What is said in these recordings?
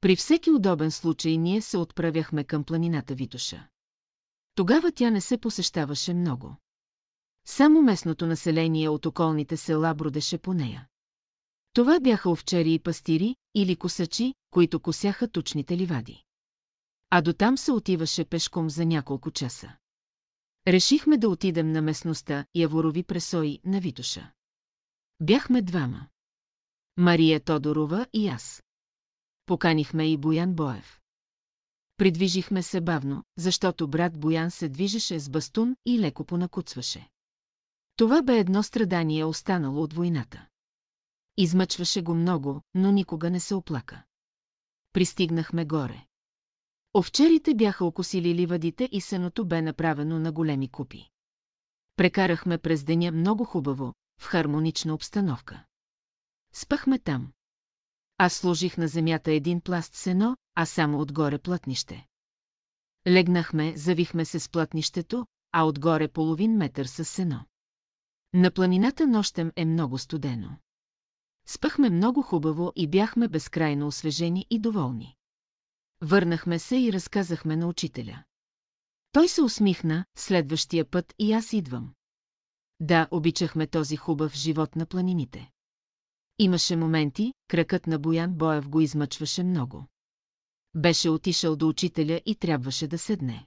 При всеки удобен случай ние се отправяхме към планината Витоша. Тогава тя не се посещаваше много. Само местното население от околните села бродеше по нея. Това бяха овчари и пастири, или косачи, които косяха тучните ливади. А до там се отиваше пешком за няколко часа. Решихме да отидем на местността Яворови пресои на Витоша. Бяхме двама. Мария Тодорова и аз. Поканихме и Боян Боев. Придвижихме се бавно, защото брат Боян се движеше с бастун и леко понакуцваше. Това бе едно страдание останало от войната. Измъчваше го много, но никога не се оплака. Пристигнахме горе. Овчерите бяха окосили ливадите и сеното бе направено на големи купи. Прекарахме през деня много хубаво, в хармонична обстановка. Спахме там. Аз сложих на земята един пласт сено, а само отгоре плътнище. Легнахме, завихме се с плътнището, а отгоре половин метър с сено. На планината нощем е много студено. Спахме много хубаво и бяхме безкрайно освежени и доволни. Върнахме се и разказахме на учителя. Той се усмихна, следващия път и аз идвам. Да, обичахме този хубав живот на планините. Имаше моменти, кракът на Боян Боев го измъчваше много. Беше отишъл до учителя и трябваше да седне.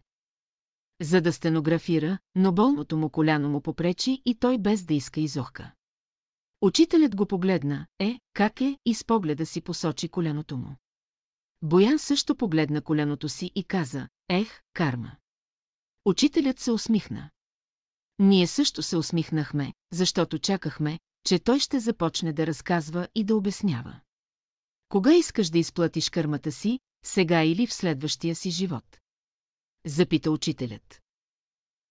За да стенографира, но болното му коляно му попречи и той без да иска изохка. Учителят го погледна, е, как е, и с погледа си посочи коляното му. Боян също погледна коляното си и каза, ех, карма. Учителят се усмихна. Ние също се усмихнахме, защото чакахме, че той ще започне да разказва и да обяснява. Кога искаш да изплатиш кърмата си, сега или в следващия си живот? Запита учителят.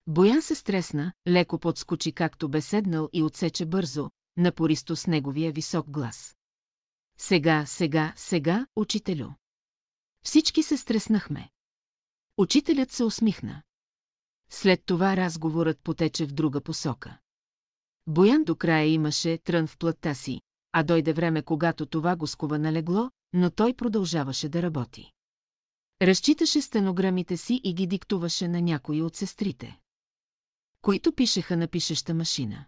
Боян се стресна, леко подскочи както бе седнал и отсече бързо, напористо с неговия висок глас. Сега, сега, сега, учителю. Всички се стреснахме. Учителят се усмихна. След това разговорът потече в друга посока. Боян до края имаше трън в плътта си, а дойде време, когато това го скува налегло, но той продължаваше да работи. Разчиташе стенограмите си и ги диктуваше на някои от сестрите, които пишеха на пишеща машина.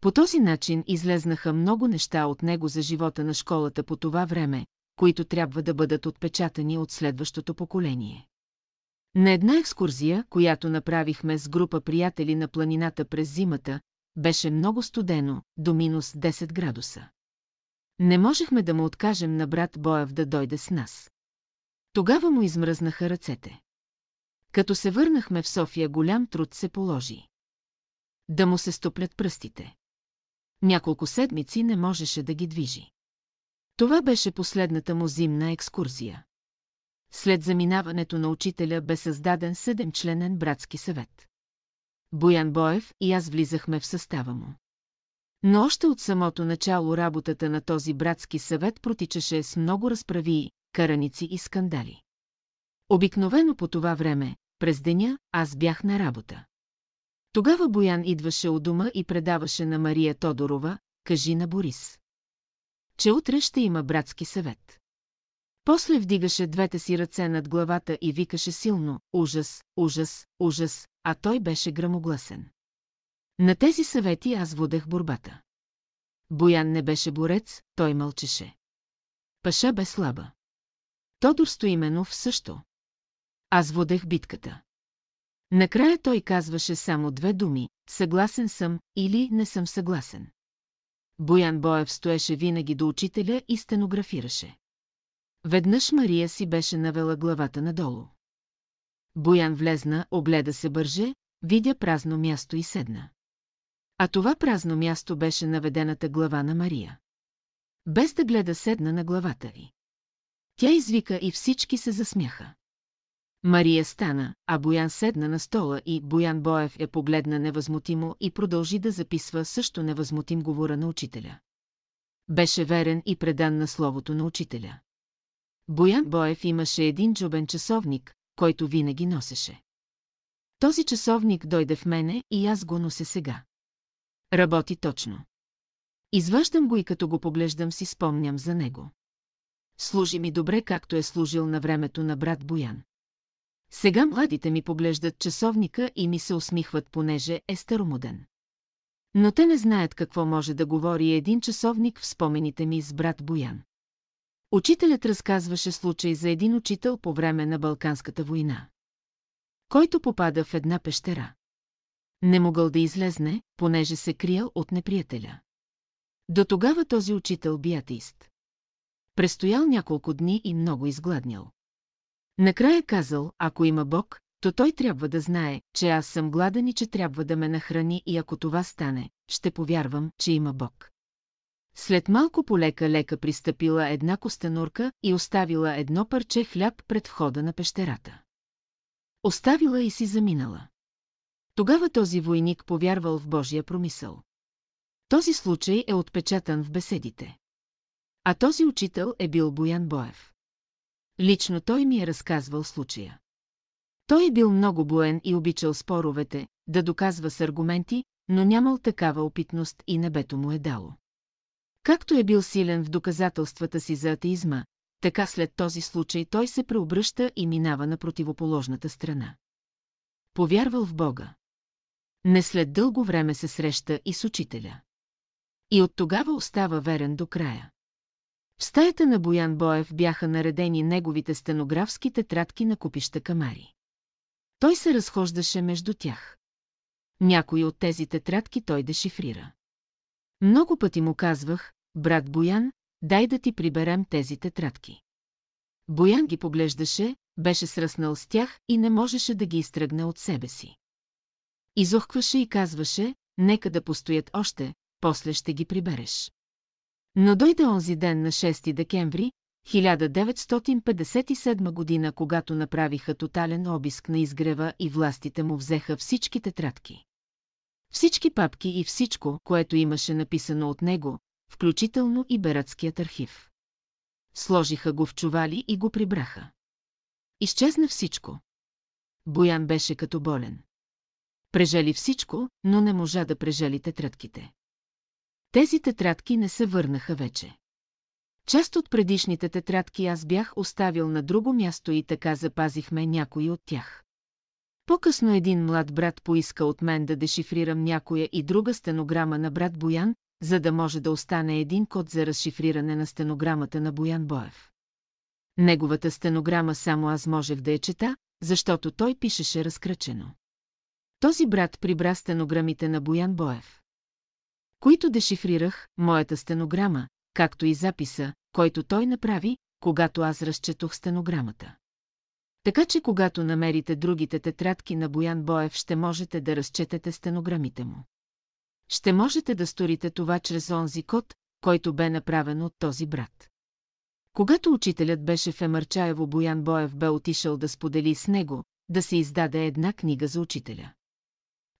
По този начин излезнаха много неща от него за живота на школата по това време, които трябва да бъдат отпечатани от следващото поколение. На една екскурзия, която направихме с група приятели на планината през зимата, беше много студено, до минус 10 градуса. Не можехме да му откажем на брат Боев да дойде с нас. Тогава му измръзнаха ръцете. Като се върнахме в София, голям труд се положи. Да му се стоплят пръстите. Няколко седмици не можеше да ги движи. Това беше последната му зимна екскурзия. След заминаването на учителя бе създаден седемчленен братски съвет. Боян Боев и аз влизахме в състава му. Но още от самото начало работата на този братски съвет протичаше с много разправи, караници и скандали. Обикновено по това време, през деня, аз бях на работа. Тогава Боян идваше от дома и предаваше на Мария Тодорова, кажи на Борис. Че утре ще има братски съвет. После вдигаше двете си ръце над главата и викаше силно «Ужас, ужас, ужас», а той беше грамогласен. На тези съвети аз водех борбата. Боян не беше борец, той мълчеше. Паша бе слаба. Тодор Стоименов също. Аз водех битката. Накрая той казваше само две думи – съгласен съм или не съм съгласен. Боян Боев стоеше винаги до учителя и стенографираше. Веднъж Мария си беше навела главата надолу. Боян влезна, огледа се бърже, видя празно място и седна. А това празно място беше наведената глава на Мария. Без да гледа седна на главата й. Тя извика и всички се засмяха. Мария стана, а Боян седна на стола и Боян Боев я погледна невъзмутимо и продължи да записва също невъзмутим говора на учителя. Беше верен и предан на словото на учителя. Боян Боев имаше един джобен часовник, който винаги носеше. Този часовник дойде в мене и аз го нося сега. Работи точно. Изваждам го и като го поглеждам си спомням за него. Служи ми добре, както е служил на времето на брат Боян. Сега младите ми поглеждат часовника и ми се усмихват, понеже е старомоден. Но те не знаят какво може да говори един часовник в спомените ми с брат Боян. Учителят разказваше случай за един учител по време на Балканската война, който попада в една пещера. Не могъл да излезне, понеже се криял от неприятеля. До тогава този учител би атеист. Престоял няколко дни и много изгладнял. Накрая казал, ако има Бог, то той трябва да знае, че аз съм гладен и че трябва да ме нахрани и ако това стане, ще повярвам, че има Бог. След малко полека-лека пристъпила една костенурка и оставила едно парче хляб пред входа на пещерата. Оставила и си заминала. Тогава този войник повярвал в Божия промисъл. Този случай е отпечатан в беседите. А този учител е бил Боян Боев. Лично той ми е разказвал случая. Той е бил много буен и обичал споровете, да доказва с аргументи, но нямал такава опитност и небето му е дало. Както е бил силен в доказателствата си за атеизма, така след този случай той се преобръща и минава на противоположната страна. Повярвал в Бога. Не след дълго време се среща и с учителя. И от тогава остава верен до края. В стаята на Боян Боев бяха наредени неговите стенографски тетрадки на купища камари. Той се разхождаше между тях. Някои от тези тетрадки той дешифрира. Много пъти му казвах, брат Боян, дай да ти приберем тези тетрадки. Боян ги поглеждаше, беше сръснал с тях и не можеше да ги изтръгне от себе си. Изохкваше и казваше, нека да постоят още, после ще ги прибереш. Но дойде онзи ден на 6 декември, 1957 година, когато направиха тотален обиск на изгрева и властите му взеха всички тетрадки. Всички папки и всичко, което имаше написано от него, включително и Бератският архив. Сложиха го в чували и го прибраха. Изчезна всичко. Боян беше като болен. Прежели всичко, но не можа да прежели тетрадките. Тези тетрадки не се върнаха вече. Част от предишните тетрадки аз бях оставил на друго място и така запазихме някои от тях. По-късно един млад брат поиска от мен да дешифрирам някоя и друга стенограма на брат Боян, за да може да остане един код за разшифриране на стенограмата на Боян Боев. Неговата стенограма само аз можех да я чета, защото той пишеше разкръчено. Този брат прибра стенограмите на Боян Боев. Които дешифрирах, моята стенограма, както и записа, който той направи, когато аз разчетох стенограмата. Така че когато намерите другите тетрадки на Боян Боев, ще можете да разчетете стенограмите му. Ще можете да сторите това чрез онзи код, който бе направен от този брат. Когато учителят беше в Емърчаево, Боян Боев бе отишъл да сподели с него, да се издаде една книга за учителя.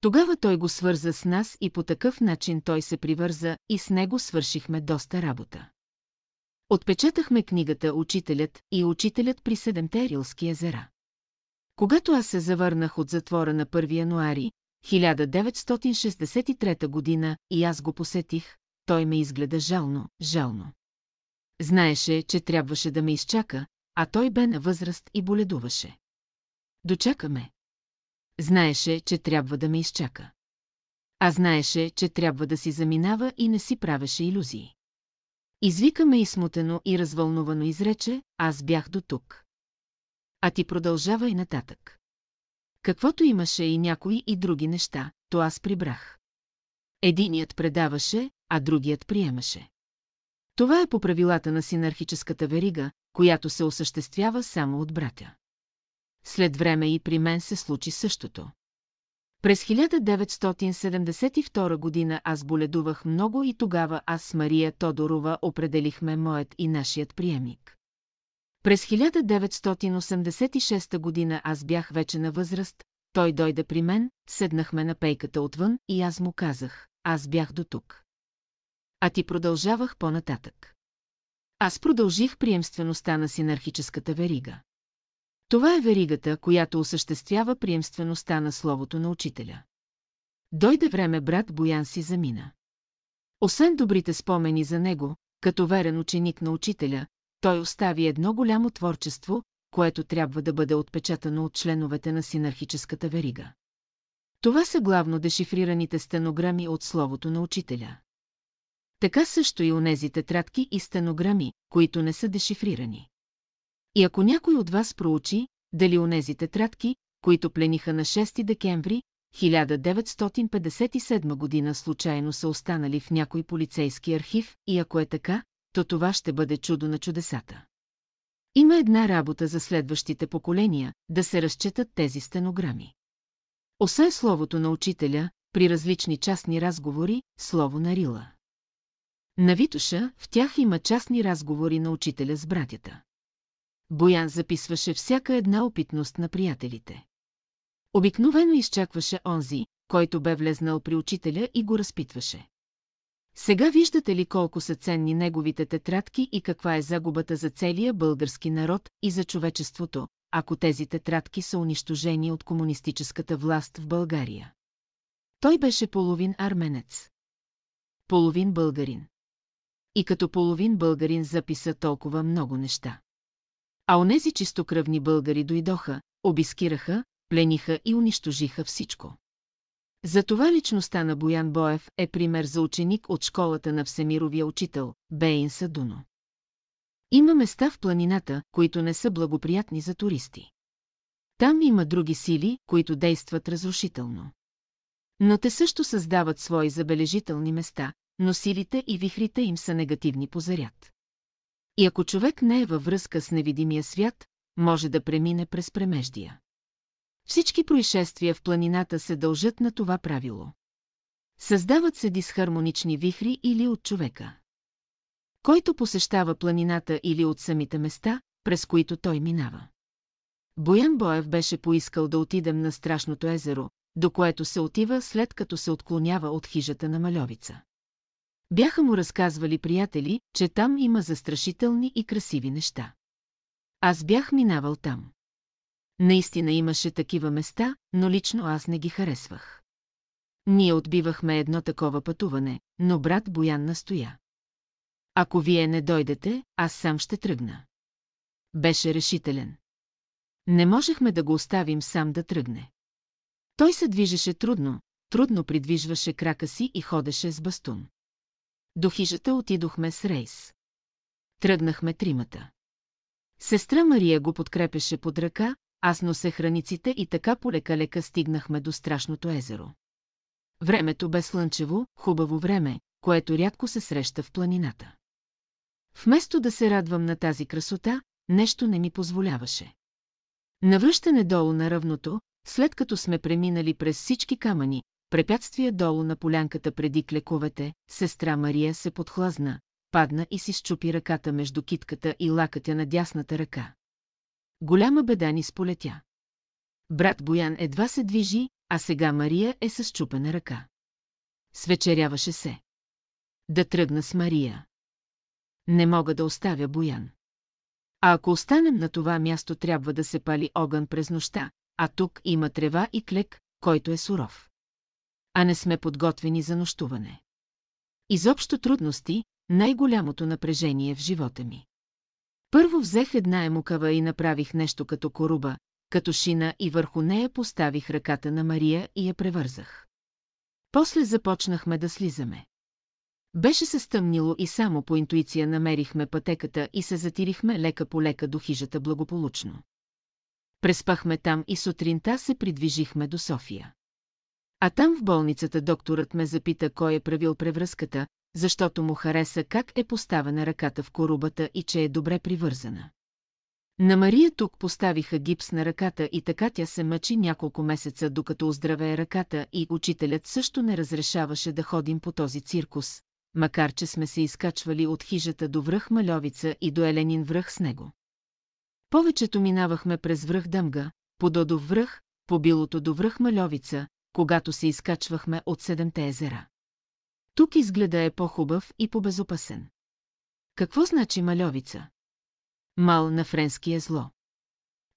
Тогава той го свърза с нас и по такъв начин той се привърза и с него свършихме доста работа. Отпечатахме книгата «Учителят» и «Учителят при седемте Рилски езера». Когато аз се завърнах от затвора на 1 януари 1963 година и аз го посетих, той ме изгледа жално, жално. Знаеше, че трябваше да ме изчака, а той бе на възраст и боледуваше. Дочакаме. Знаеше, че трябва да ме изчака. А знаеше, че трябва да си заминава и не си правеше иллюзии. Извикаме и смутено и развълнувано изрече, аз бях до тук. А ти продължава и нататък. Каквото имаше и някои и други неща, то аз прибрах. Единият предаваше, а другият приемаше. Това е по правилата на синархическата верига, която се осъществява само от братя. След време и при мен се случи същото. През 1972 година аз боледувах много и тогава аз с Мария Тодорова определихме моят и нашият приемник. През 1986 година аз бях вече на възраст, той дойде при мен, седнахме на пейката отвън и аз му казах, аз бях до тук. А ти продължавах по-нататък. Аз продължих приемствеността на синархическата верига. Това е веригата, която осъществява приемствеността на словото на учителя. Дойде време брат Боян си замина. Освен добрите спомени за него, като верен ученик на учителя, той остави едно голямо творчество, което трябва да бъде отпечатано от членовете на синархическата верига. Това са главно дешифрираните стенограми от словото на учителя. Така също и онези тетрадки и стенограми, които не са дешифрирани. И ако някой от вас проучи, дали онези тетрадки, които плениха на 6 декември 1957 година случайно са останали в някой полицейски архив и ако е така, то това ще бъде чудо на чудесата. Има една работа за следващите поколения, да се разчетат тези стенограми. Освен словото на учителя, при различни частни разговори, слово на Рила. На Витуша в тях има частни разговори на учителя с братята. Боян записваше всяка една опитност на приятелите. Обикновено изчакваше онзи, който бе влезнал при учителя и го разпитваше. Сега виждате ли колко са ценни неговите тетрадки и каква е загубата за целия български народ и за човечеството, ако тези тетрадки са унищожени от комунистическата власт в България. Той беше половин арменец. Половин българин. И като половин българин записа толкова много неща. А онези чистокръвни българи дойдоха, обискираха, плениха и унищожиха всичко. Затова личността на Боян Боев е пример за ученик от школата на Всемировия учител, Бейн Садуно. Има места в планината, които не са благоприятни за туристи. Там има други сили, които действат разрушително. Но те също създават свои забележителни места, но силите и вихрите им са негативни по заряд. И ако човек не е във връзка с невидимия свят, може да премине през премеждия. Всички происшествия в планината се дължат на това правило. Създават се дисхармонични вихри или от човека. Който посещава планината или от самите места, през които той минава. Боян Боев беше поискал да отидем на страшното езеро, до което се отива след като се отклонява от хижата на Малевица. Бяха му разказвали приятели, че там има застрашителни и красиви неща. Аз бях минавал там. Наистина имаше такива места, но лично аз не ги харесвах. Ние отбивахме едно такова пътуване, но брат Боян настоя. Ако вие не дойдете, аз сам ще тръгна. Беше решителен. Не можехме да го оставим сам да тръгне. Той се движеше трудно, трудно придвижваше крака си и ходеше с бастун. До хижата отидохме с рейс. Тръгнахме тримата. Сестра Мария го подкрепеше под ръка, аз носе храниците и така полека-лека стигнахме до страшното езеро. Времето бе слънчево, хубаво време, което рядко се среща в планината. Вместо да се радвам на тази красота, нещо не ми позволяваше. Навръщане долу на равното, след като сме преминали през всички камъни, препятствия долу на полянката преди клековете, сестра Мария се подхлазна, падна и си щупи ръката между китката и лакътя на дясната ръка. Голяма беда ни сполетя. Брат Боян едва се движи, а сега Мария е с чупена ръка. Свечеряваше се. Да тръгна с Мария. Не мога да оставя Боян. А ако останем на това място, трябва да се пали огън през нощта, а тук има трева и клек, който е суров. А не сме подготвени за нощуване. Изобщо трудности, най-голямото напрежение в живота ми. Първо взех една емукава и направих нещо като коруба, като шина и върху нея поставих ръката на Мария и я превързах. После започнахме да слизаме. Беше се стъмнило и само по интуиция намерихме пътеката и се затирихме лека по лека до хижата благополучно. Преспахме там и сутринта се придвижихме до София. А там в болницата докторът ме запита кой е правил превръзката, защото му хареса как е поставена ръката в корубата и че е добре привързана. На Мария тук поставиха гипс на ръката и така тя се мъчи няколко месеца, докато оздравее ръката и учителят също не разрешаваше да ходим по този циркус, макар че сме се изкачвали от хижата до връх Малевица и до Еленин връх с него. Повечето минавахме през връх Дъмга, по Додов връх, по Билото до връх Малевица, когато се изкачвахме от Седемте езера. Тук изгледа е по-хубав и по-безопасен. Какво значи малевица? Мал на френски е зло.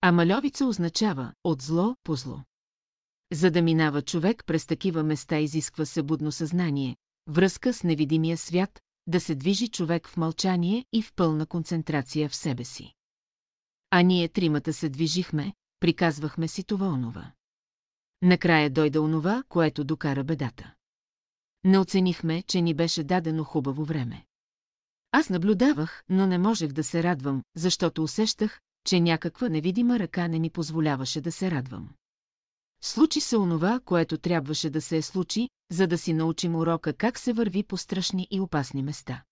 А малевица означава от зло по зло. За да минава човек през такива места изисква се будно съзнание, връзка с невидимия свят, да се движи човек в мълчание и в пълна концентрация в себе си. А ние тримата се движихме, приказвахме си това онова. Накрая дойде онова, което докара бедата. Не оценихме, че ни беше дадено хубаво време. Аз наблюдавах, но не можех да се радвам, защото усещах, че някаква невидима ръка не ми позволяваше да се радвам. Случи се онова, което трябваше да се е случи, за да си научим урока как се върви по страшни и опасни места.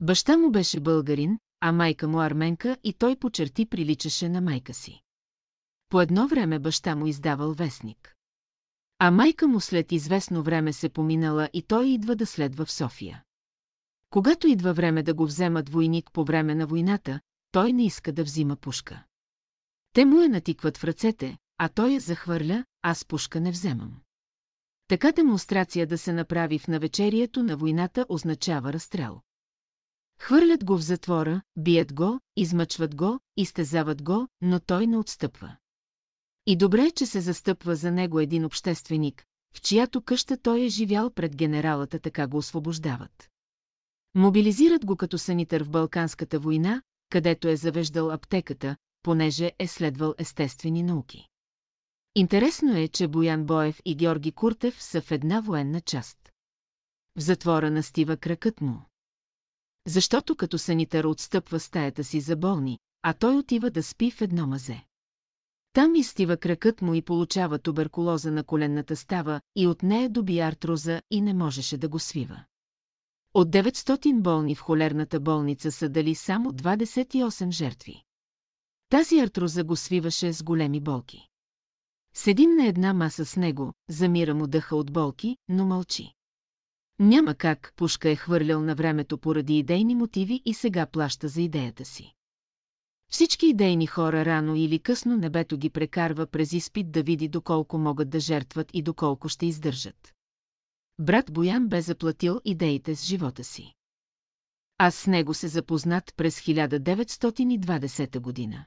Баща му беше българин, а майка му арменка и той по черти приличаше на майка си. По едно време баща му издавал вестник. А майка му след известно време се поминала и той идва да следва в София. Когато идва време да го вземат войник по време на войната, той не иска да взима пушка. Те му я натикват в ръцете, а той я захвърля, аз пушка не вземам. Така демонстрация да се направи в навечерието на войната означава разстрел. Хвърлят го в затвора, бият го, измъчват го, изтезават го, но той не отстъпва. И добре, че се застъпва за него един общественик, в чиято къща той е живял пред генералата, така го освобождават. Мобилизират го като санитър в Балканската война, където е завеждал аптеката, понеже е следвал естествени науки. Интересно е, че Боян Боев и Георги Куртев са в една военна част. В затвора настива кракът му. Защото като санитар отстъпва стаята си за болни, а той отива да спи в едно мазе. Там изстива кракът му и получава туберкулоза на коленната става и от нея доби артроза и не можеше да го свива. От 900 болни в холерната болница са дали само 28 жертви. Тази артроза го свиваше с големи болки. Седим на една маса с него, замира му дъха от болки, но мълчи. Няма как, пушка е хвърлял на времето поради идейни мотиви и сега плаща за идеята си. Всички идейни хора рано или късно небето ги прекарва през изпит да види доколко могат да жертват и доколко ще издържат. Брат Боян бе заплатил идеите с живота си. Аз с него се запознат през 1920 година.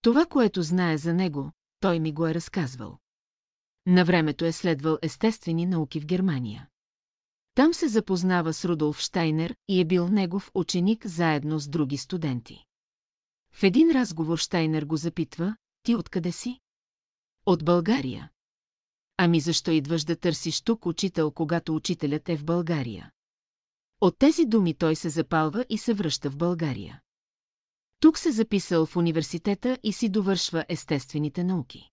Това, което знае за него, той ми го е разказвал. На времето е следвал естествени науки в Германия. Там се запознава с Рудолф Штайнер и е бил негов ученик заедно с други студенти. В един разговор Штайнер го запитва, ти откъде си? От България. Ами защо идваш да търсиш тук учител, когато учителят е в България? От тези думи той се запалва и се връща в България. Тук се записал в университета и си довършва естествените науки.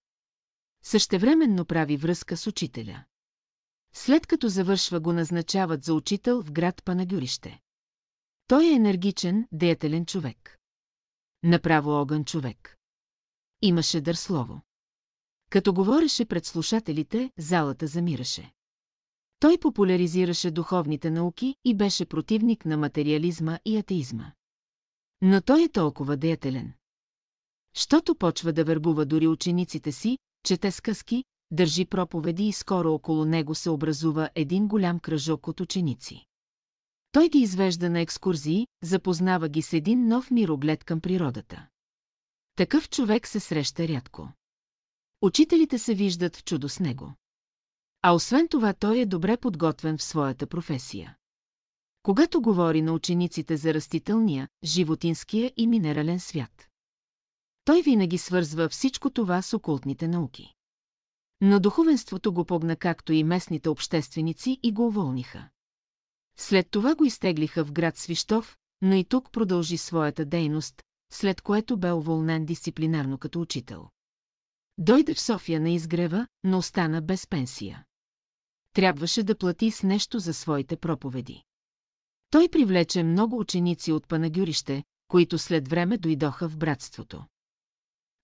Същевременно прави връзка с учителя. След като завършва го назначават за учител в град Панагюрище. Той е енергичен, деятелен човек. Направо огън човек. Имаше дър слово. Като говореше пред слушателите, залата замираше. Той популяризираше духовните науки и беше противник на материализма и атеизма. Но той е толкова деятелен. Щото почва да вербува дори учениците си, чете сказки, държи проповеди и скоро около него се образува един голям кръжок от ученици. Той ги извежда на екскурзии, запознава ги с един нов мироглед към природата. Такъв човек се среща рядко. Учителите се виждат в чудо с него. А освен това той е добре подготвен в своята професия. Когато говори на учениците за растителния, животинския и минерален свят. Той винаги свързва всичко това с окултните науки. Но духовенството го погна както и местните общественици и го уволниха. След това го изтеглиха в град Свищов, но и тук продължи своята дейност, след което бе уволнен дисциплинарно като учител. Дойде в София на изгрева, но остана без пенсия. Трябваше да плати с нещо за своите проповеди. Той привлече много ученици от Панагюрище, които след време дойдоха в братството.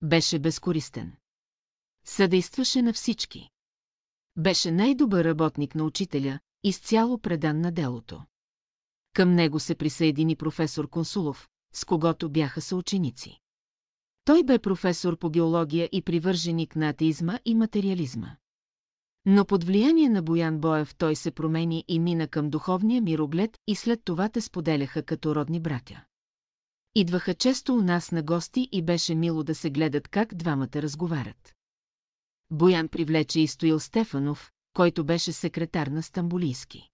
Беше безкористен. Съдействаше на всички. Беше най-добър работник на учителя, изцяло предан на делото. Към него се присъедини професор Консулов, с когото бяха съученици. Той бе професор по геология и привърженик на атеизма и материализма. Но под влияние на Боян Боев той се промени и мина към духовния мироглед и след това те споделяха като родни братя. Идваха често у нас на гости и беше мило да се гледат как двамата разговарят. Боян привлече и Стоил Стефанов, който беше секретар на Стамбулийски.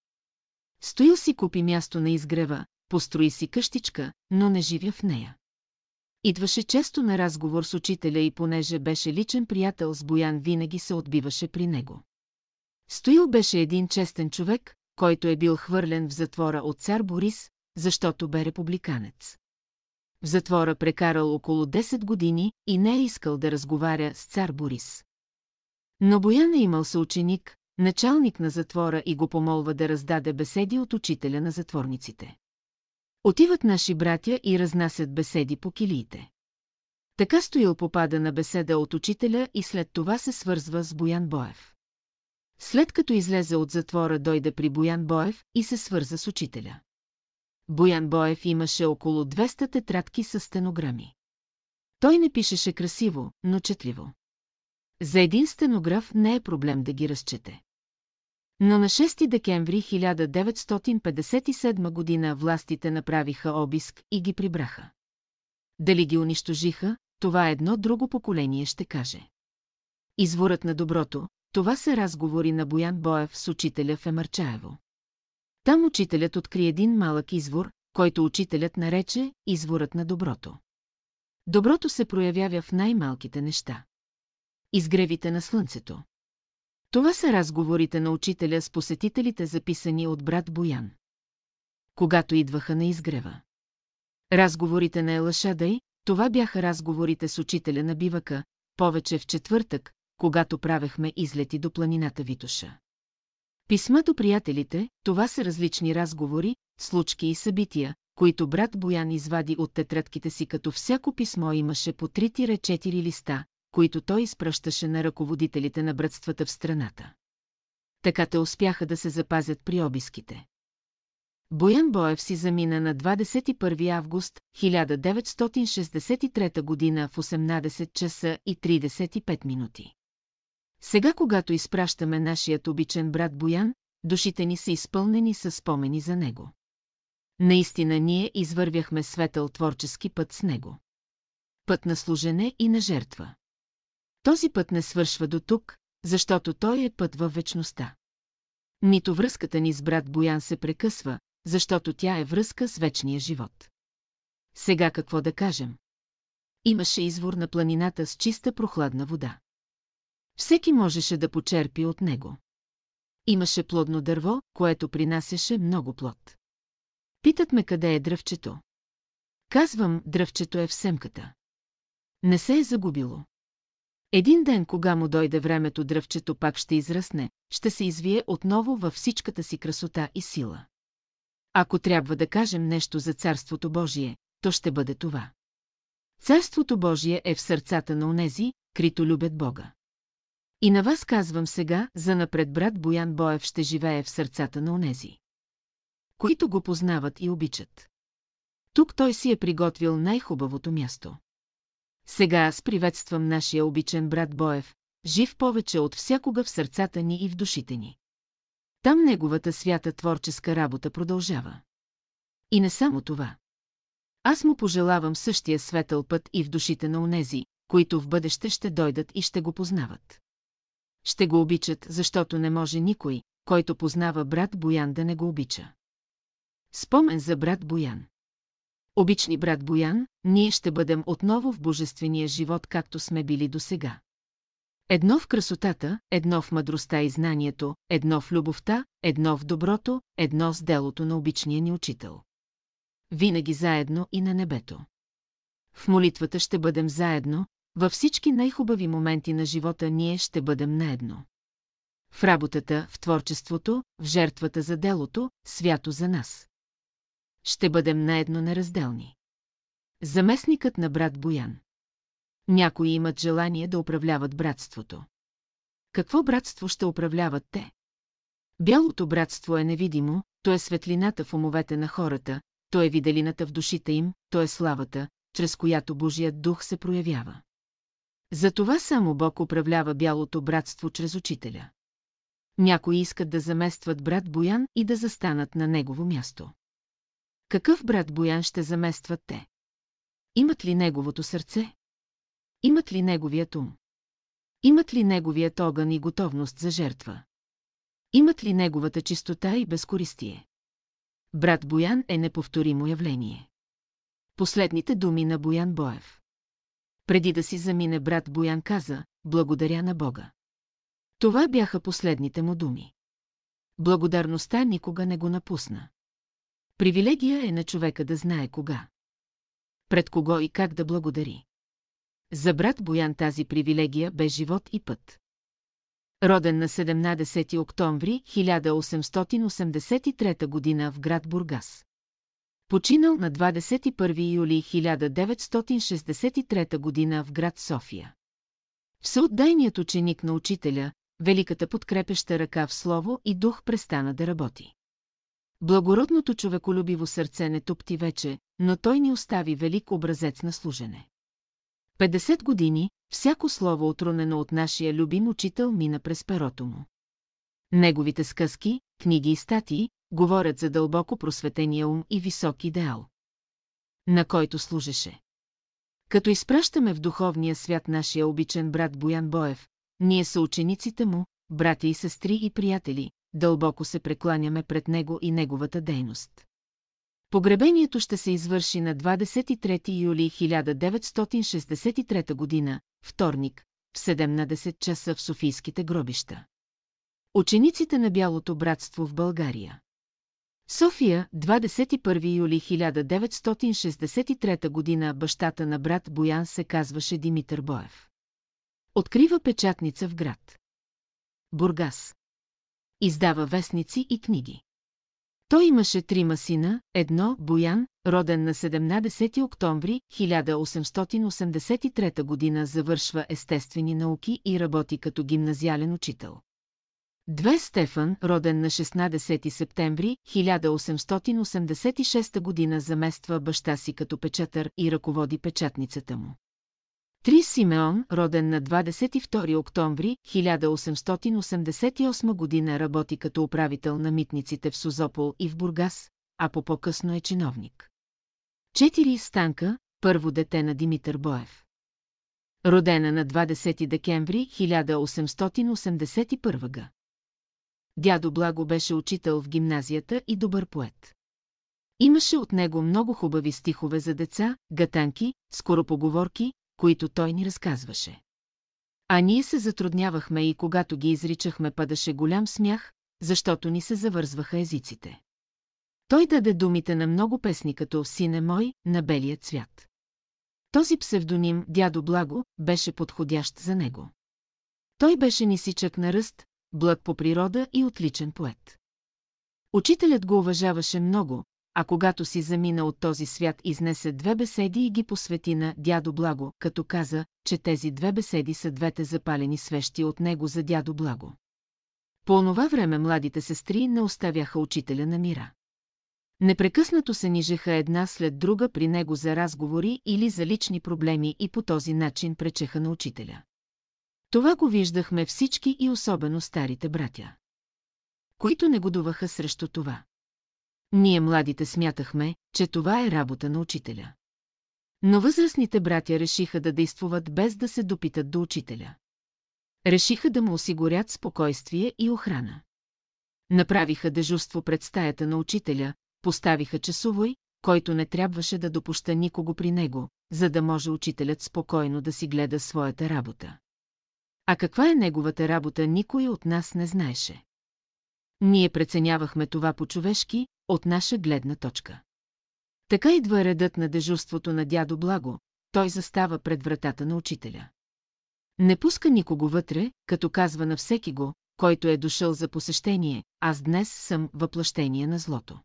Стоил си купи място на изгрева, построи си къщичка, но не живя в нея. Идваше често на разговор с учителя и понеже беше личен приятел с Боян, винаги се отбиваше при него. Стоил беше един честен човек, който е бил хвърлен в затвора от цар Борис, защото бе републиканец. В затвора прекарал около 10 години и не е искал да разговаря с цар Борис. Но Боян е имал съученик, началник на затвора и го помолва да раздаде беседи от учителя на затворниците. Отиват наши братя и разнасят беседи по килиите. Така Стоил попада на беседа от учителя и след това се свързва с Боян Боев. След като излезе от затвора, дойде при Боян Боев и се свърза с учителя. Боян Боев имаше около 200 тетрадки с стенограми. Той не пишеше красиво, но четливо. За един стенограф не е проблем да ги разчете. Но на 6 декември 1957 година властите направиха обиск и ги прибраха. Дали ги унищожиха, това едно друго поколение ще каже. Изворът на доброто, това са разговори на Боян Боев с учителя в Емарчаево. Там учителят откри един малък извор, който учителят нарече изворът на доброто. Доброто се проявява в най-малките неща. Изгревите на слънцето. Това са разговорите на учителя с посетителите, записани от брат Боян. Когато идваха на изгрева. Разговорите на Елашадай, това бяха разговорите с учителя на бивака, повече в четвъртък, когато правехме излети до планината Витоша. Писма до приятелите, това са различни разговори, случки и събития, които брат Боян извади от тетрадките си, като всяко писмо имаше по 3-4 листа, които той изпращаше на ръководителите на братствата в страната. Така те успяха да се запазят при обиските. Боян Боев си замина на 21 август 1963 година в 18 часа и 35 минути. Сега, когато изпращаме нашият обичен брат Боян, душите ни са изпълнени с спомени за него. Наистина ние извървяхме светъл творчески път с него. Път на служене и на жертва. Този път не свършва до тук, защото той е път във вечността. Нито връзката ни с брат Боян се прекъсва, защото тя е връзка с вечния живот. Сега какво да кажем? Имаше извор на планината с чиста прохладна вода. Всеки можеше да почерпи от него. Имаше плодно дърво, което принасяше много плод. Питат ме къде е дръвчето. Казвам, дръвчето е в семката. Не се е загубило. Един ден, кога му дойде времето, дръвчето пак ще израсне, ще се извие отново във всичката си красота и сила. Ако трябва да кажем нещо за Царството Божие, то ще бъде това. Царството Божие е в сърцата на онези, крито любят Бога. И на вас казвам сега, за напред брат Боян Боев ще живее в сърцата на онези, които го познават и обичат. Тук той си е приготвил най-хубавото място. Сега аз приветствам нашия обичен брат Боев, жив повече от всякога в сърцата ни и в душите ни. Там неговата свята творческа работа продължава. И не само това. Аз му пожелавам същия светъл път и в душите на онези, които в бъдеще ще дойдат и ще го познават. Ще го обичат, защото не може никой, който познава брат Боян да не го обича. Спомен за брат Боян. Обични брат Боян, ние ще бъдем отново в божествения живот, както сме били досега. Едно в красотата, едно в мъдростта и знанието, едно в любовта, едно в доброто, едно с делото на обичния ни учител. Винаги заедно и на небето. В молитвата ще бъдем заедно, във всички най-хубави моменти на живота ние ще бъдем наедно. В работата, в творчеството, в жертвата за делото, свято за нас. Ще бъдем наедно неразделни. Заместникът на брат Боян. Някои имат желание да управляват братството. Какво братство ще управляват те? Бялото братство е невидимо, то е светлината в умовете на хората, то е виделината в душите им, то е славата, чрез която Божият дух се проявява. Затова само Бог управлява бялото братство чрез учителя. Някои искат да заместват брат Боян и да застанат на негово място. Какъв брат Боян ще заместват те? Имат ли неговото сърце? Имат ли неговият ум? Имат ли неговият огън и готовност за жертва? Имат ли неговата чистота и безкористие? Брат Боян е неповторимо явление. Последните думи на Боян Боев. Преди да си замине брат Боян каза, благодаря на Бога. Това бяха последните му думи. Благодарността никога не го напусна. Привилегия е на човека да знае кога. Пред кого и как да благодари. За брат Боян тази привилегия бе живот и път. Роден на 17 октомври 1883 г. в град Бургас. Починал на 21 юли 1963 г. в град София. Всеотдайният ученик на учителя, великата подкрепеща ръка в слово и дух престана да работи. Благородното човеколюбиво сърце не тупти вече, но той ни остави велик образец на служене. 50 години, всяко слово отрунено от нашия любим учител мина през перото му. Неговите сказки, книги и статии говорят за дълбоко просветения ум и висок идеал, на който служеше. Като изпращаме в духовния свят нашия обичен брат Боян Боев, ние са учениците му, братя и сестри и приятели, дълбоко се прекланяме пред него и неговата дейност. Погребението ще се извърши на 23 юли 1963 г., вторник, в 17 часа в Софийските гробища. Учениците на Бялото братство в България. София, 21 юли 1963 г. бащата на брат Боян се казваше Димитър Боев. Открива печатница в град. Бургас. Издава вестници и книги. Той имаше трима сина, едно, Боян, роден на 17 октомври 1883 г. завършва естествени науки и работи като гимназиален учител. Две Стефан, роден на 16 септември 1886 г. замества баща си като печатър и ръководи печатницата му. Три Симеон, роден на 22 октомври 1888 г. работи като управител на митниците в Созопол и в Бургас, а по по-късно е чиновник. Четири Станка, първо дете на Димитър Боев. Родена на 20 декември 1881 г. Дядо Благо беше учител в гимназията и добър поет. Имаше от него много хубави стихове за деца, гатанки, скоропоговорки, които той ни разказваше. А ние се затруднявахме и когато ги изричахме падаше голям смях, защото ни се завързваха езиците. Той даде думите на много песни като «Сине мой» на белия цвят. Този псевдоним «Дядо Благо» беше подходящ за него. Той беше нисичък на ръст, благ по природа и отличен поет. Учителят го уважаваше много, а когато си замина от този свят изнесе две беседи и ги посвети на дядо Благо, като каза, че тези две беседи са двете запалени свещи от него за дядо Благо. По онова време младите сестри не оставяха учителя на мира. Непрекъснато се нижеха една след друга при него за разговори или за лични проблеми и по този начин пречеха на учителя. Това го виждахме всички и особено старите братя, които негодуваха срещу това. Ние младите смятахме, че това е работа на учителя. Но възрастните братя решиха да действуват без да се допитат до учителя. Решиха да му осигурят спокойствие и охрана. Направиха дежурство пред стаята на учителя, поставиха часовой, който не трябваше да допуща никого при него, за да може учителят спокойно да си гледа своята работа. А каква е неговата работа, никой от нас не знаеше. Ние преценявахме това по-човешки, от наша гледна точка. Така идва редът на дежурството на дядо Благо, той застава пред вратата на учителя. Не пуска никого вътре, като казва на всеки го, който е дошъл за посещение, аз днес съм въплъщение на злото.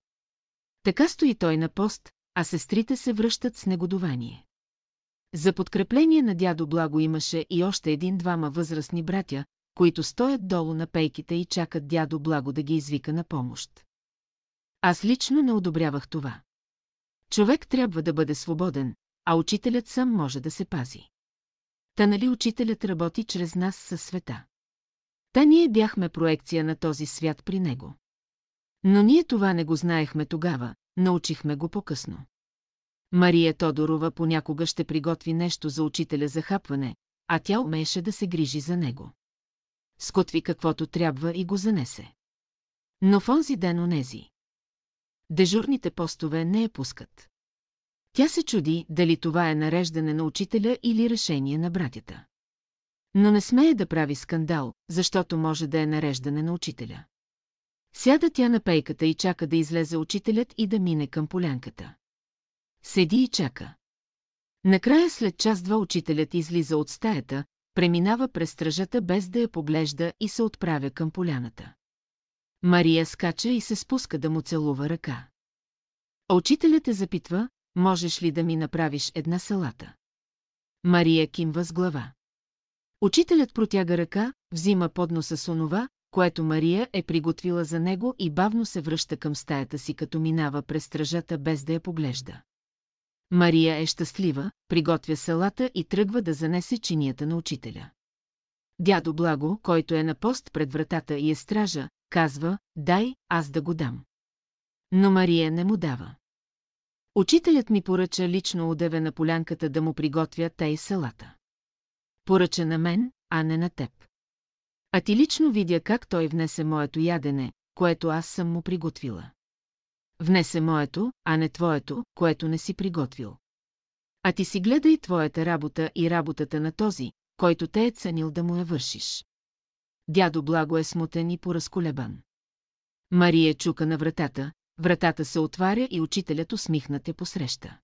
Така стои той на пост, а сестрите се връщат с негодование. За подкрепление на дядо Благо имаше и още един-двама възрастни братя, които стоят долу на пейките и чакат дядо Благо да ги извика на помощ. Аз лично не одобрявах това. Човек трябва да бъде свободен, а учителят сам може да се пази. Та нали учителят работи чрез нас със света? Та ние бяхме проекция на този свят при него. Но ние това не го знаехме тогава, научихме го по-късно. Мария Тодорова понякога ще приготви нещо за учителя за хапване, а тя умееше да се грижи за него. Скотви каквото трябва и го занесе. Но в онзи ден онези. Дежурните постове не я пускат. Тя се чуди дали това е нареждане на учителя или решение на братята. Но не смее да прави скандал, защото може да е нареждане на учителя. Сяда тя на пейката и чака да излезе учителят и да мине към полянката. Седи и чака. Накрая след час-два учителят излиза от стаята, преминава през стражата без да я поглежда и се отправя към поляната. Мария скача и се спуска да му целува ръка. Учителят те запитва, можеш ли да ми направиш една салата? Мария кимва с глава. Учителят протяга ръка, взима подноса с онова, което Мария е приготвила за него и бавно се връща към стаята си, като минава през стражата без да я поглежда. Мария е щастлива, приготвя салата и тръгва да занесе чинията на учителя. Дядо Благо, който е на пост пред вратата и е стража, казва, дай, аз да го дам. Но Мария не му дава. Учителят ми поръча лично удеве на полянката да му приготвя тей салата. Поръча на мен, а не на теб. А ти лично видя как той внесе моето ядене, което аз съм му приготвила. Внесе моето, а не твоето, което не си приготвил. А ти си гледай твоята работа и работата на този, който те е ценил да му я вършиш. Дядо Благо е смутен и поразколебан. Мария чука на вратата, вратата се отваря и учителят усмихнат е посреща.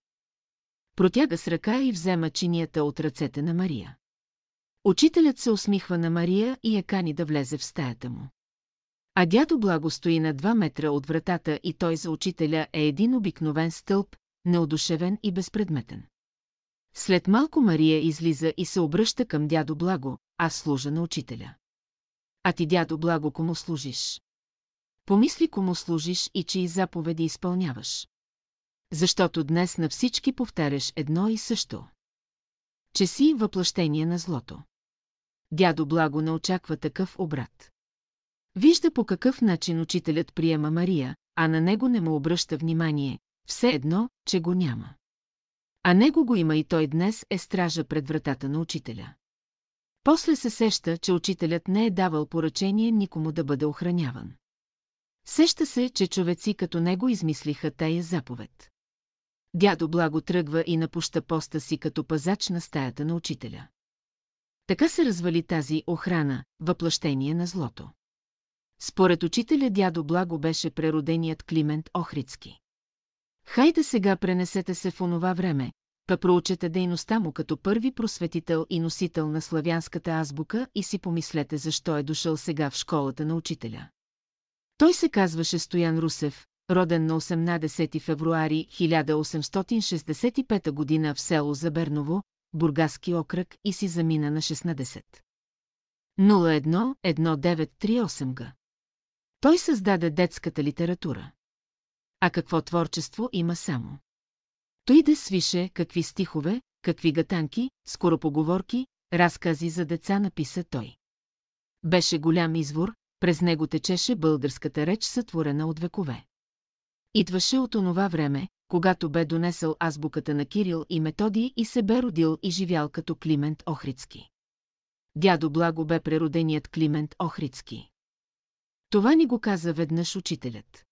Протяга с ръка и взема чинията от ръцете на Мария. Учителят се усмихва на Мария и я кани да влезе в стаята му. А дядо Благо стои на два метра от вратата и той за учителя е един обикновен стълб, неодушевен и безпредметен. След малко Мария излиза и се обръща към дядо Благо, аз служа на учителя. А ти, дядо Благо, кому служиш? Помисли кому служиш и чии заповеди изпълняваш. Защото днес на всички повтаряш едно и също. Че си въплъщение на злото. Дядо Благо не очаква такъв обрат. Вижда по какъв начин учителят приема Мария, а на него не му обръща внимание, все едно, че го няма. А него го има и той днес е стража пред вратата на учителя. После се сеща, че учителят не е давал поръчение никому да бъде охраняван. Сеща се, че човеци като него измислиха тая заповед. Дядо Благо тръгва и напуща поста си като пазач на стаята на учителя. Така се развали тази охрана, въплъщение на злото. Според учителя дядо Благо беше прероденият Климент Охридски. Хайде сега пренесете се в онова време, па проучете дейността му като първи просветител и носител на славянската азбука и си помислете защо е дошъл сега в школата на учителя. Той се казваше Стоян Русев, роден на 18 февруари 1865 г. в село Заберново, Бургаски окръг и си замина на 16. 01-1938 г. Той създаде детската литература. А какво творчество има само? Той да свише какви стихове, какви гатанки, скоропоговорки, разкази за деца написа той. Беше голям извор, през него течеше българската реч сътворена от векове. Идваше от онова време, когато бе донесъл азбуката на Кирил и Методий и се бе родил и живял като Климент Охридски. Дядо Благо бе прероденият Климент Охридски. Това ни го каза веднъж учителят.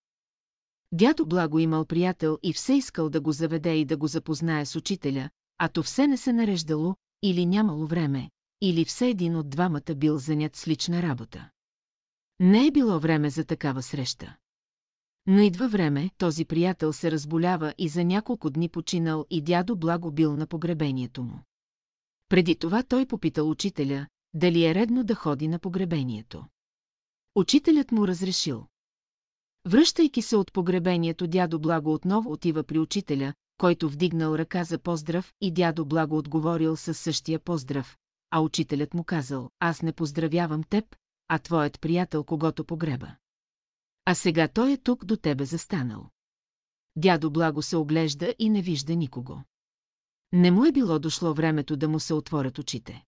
Дядо Благо имал приятел и все искал да го заведе и да го запознае с учителя, а то все не се нареждало, или нямало време, или все един от двамата бил занят с лична работа. Не е било време за такава среща. Но идва време, този приятел се разболява и за няколко дни починал и дядо Благо бил на погребението му. Преди това той попитал учителя, дали е редно да ходи на погребението. Учителят му разрешил. Връщайки се от погребението, дядо Благо отново отива при учителя, който вдигнал ръка за поздрав и дядо Благо отговорил със същия поздрав, а учителят му казал, аз не поздравявам теб, а твоят приятел когато погреба. А сега той е тук до тебе застанал. Дядо Благо се оглежда и не вижда никого. Не му е било дошло времето да му се отворят очите.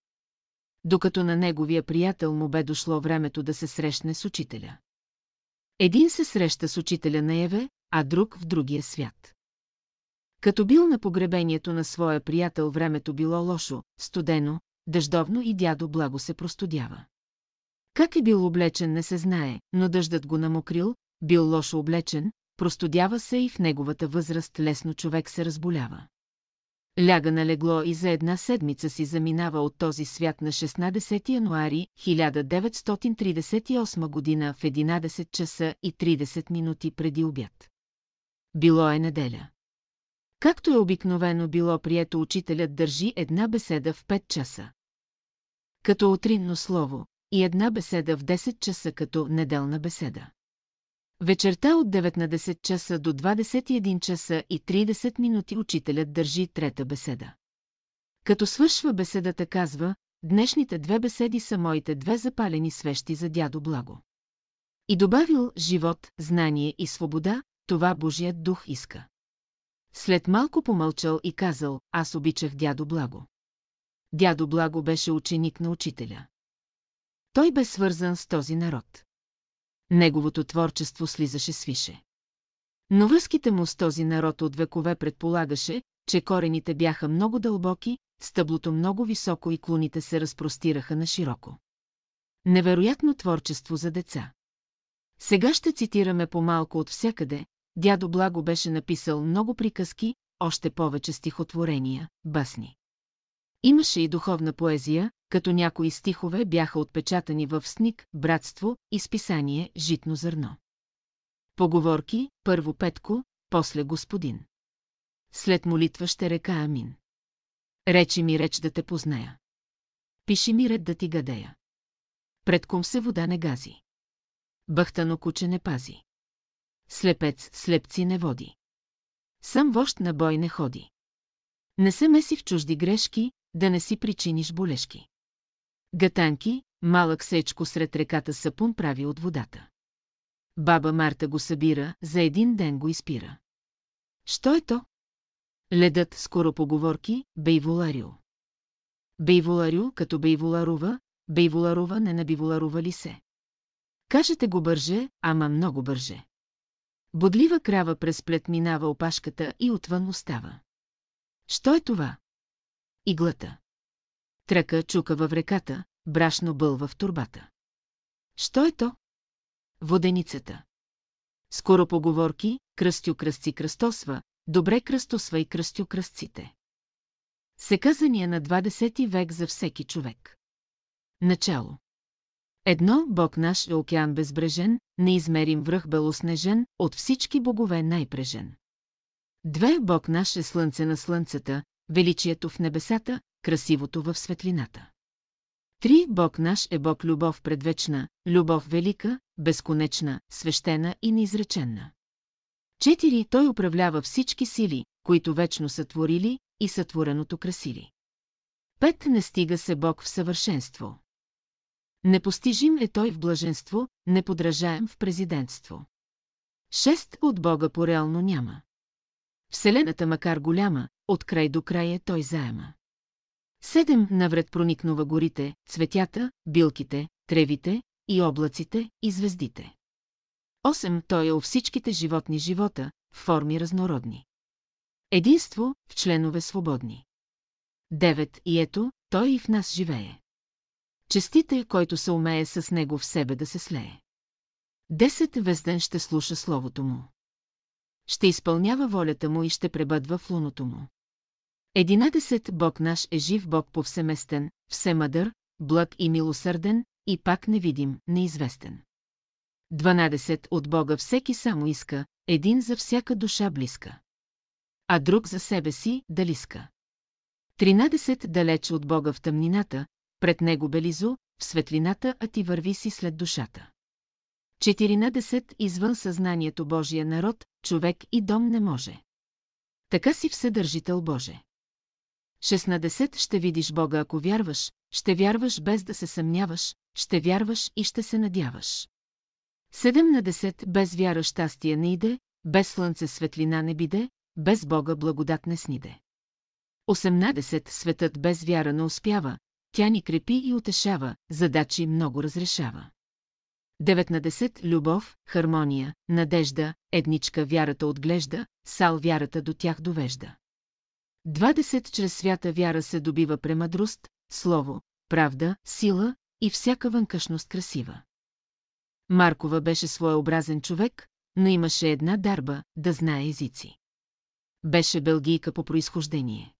Докато на неговия приятел му бе дошло времето да се срещне с учителя. Един се среща с учителя наяве, а друг в другия свят. Като бил на погребението на своя приятел времето било лошо, студено, дъждовно и дядо благо се простудява. Как е бил облечен не се знае, но дъждът го намокрил, бил лошо облечен, простудява се и в неговата възраст лесно човек се разболява. Ляга на легло и за една седмица си заминава от този свят на 16 януари 1938 година в 11 часа и 30 минути преди обяд. Било е неделя. Както е обикновено било прието учителят държи една беседа в 5 часа. Като утринно слово и една беседа в 10 часа като неделна беседа. Вечерта от 19 часа до 21 часа и 30 минути учителят държи трета беседа. Като свършва беседата казва, днешните две беседи са моите две запалени свещи за дядо Благо. И добавил живот, знание и свобода, това Божият дух иска. След малко помълчал и казал, аз обичах дядо Благо. Дядо Благо беше ученик на учителя. Той бе свързан с този народ. Неговото творчество слизаше свише. Но връзките му с този народ от векове предполагаше, че корените бяха много дълбоки, стъблото много високо и клоните се разпростираха на широко. Невероятно творчество за деца. Сега ще цитираме по-малко от всякъде, дядо Благо беше написал много приказки, още повече стихотворения, басни. Имаше и духовна поезия, като някои стихове бяха отпечатани в сник, братство и списание «Житно зърно». Поговорки, първо Петко, после господин. След молитва ще река Амин. Речи ми реч да те позная. Пиши ми ред да ти гадея. Пред ком се вода не гази. Бъхтано куче не пази. Слепец слепци не води. Сам вожд на бой не ходи. Не се меси в чужди грешки, да не си причиниш болешки. Гатанки, малък сечко сред реката сапун прави от водата. Баба Марта го събира, за един ден го изпира. Що е то? Ледът скоро поговорки, бейволарио. Бейволарио като бейволарува, бейволарува не набиволарува ли се? Кажете го бърже, ама много бърже. Бодлива крава през плет минава опашката и отвън остава. Що е това? Иглата. Тръка чука във реката, брашно бълва в турбата. Що е то? Воденицата. Скоро поговорки, кръстю кръстци кръстосва, добре кръстосва и кръстю кръстците. Секазания на 20 век за всеки човек. Начало. Едно, Бог наш е океан безбрежен, неизмерим връх белоснежен, от всички богове най-прежен. Две, Бог наш е слънце на слънцата, величието в небесата, красивото в светлината. Три, Бог наш е Бог любов предвечна, любов велика, безконечна, свещена и неизреченна. Четири, Той управлява всички сили, които вечно са творили и сътвореното красили. Пет, не стига се Бог в съвършенство. Непостижим е той в блаженство, неподражаем в президентство. Шест от Бога по-реално няма. Вселената макар голяма, от край до край е той заема. Седем навред проникнува горите, цветята, билките, тревите и облаците и звездите. Осем той е у всичките животни живота, в форми разнородни. Единство, в членове свободни. Девет и ето, той и в нас живее. Честите, който се умее с него в себе да се слее. Десет везден ще слуша словото му. Ще изпълнява волята му и ще пребъдва в луното му. Единадесет Бог наш е жив Бог повсеместен, всемъдър, благ и милосърден, и пак невидим, неизвестен. Дванадесет от Бога всеки само иска, един за всяка душа близка. А друг за себе си далиска. Тринадесет далеч от Бога в тъмнината, пред него белизо, в светлината, а ти върви си след душата. 14 извън съзнанието Божия народ, човек и дом не може. Така си Вседържител Боже. 16 ще видиш Бога ако вярваш, ще вярваш без да се съмняваш, ще вярваш и ще се надяваш. 17 без вяра щастие не иде, без слънце светлина не биде, без Бога благодат не сниде. 18 светът без вяра не успява, тя ни крепи и утешава, задачи много разрешава. 19. Любов, хармония, надежда, едничка вярата отглежда, сал вярата до тях довежда. 20. Чрез свята вяра се добива премъдрост, слово, правда, сила и всяка вънкашност красива. Маркова беше своеобразен човек, но имаше една дарба да знае езици. Беше белгийка по происхождение.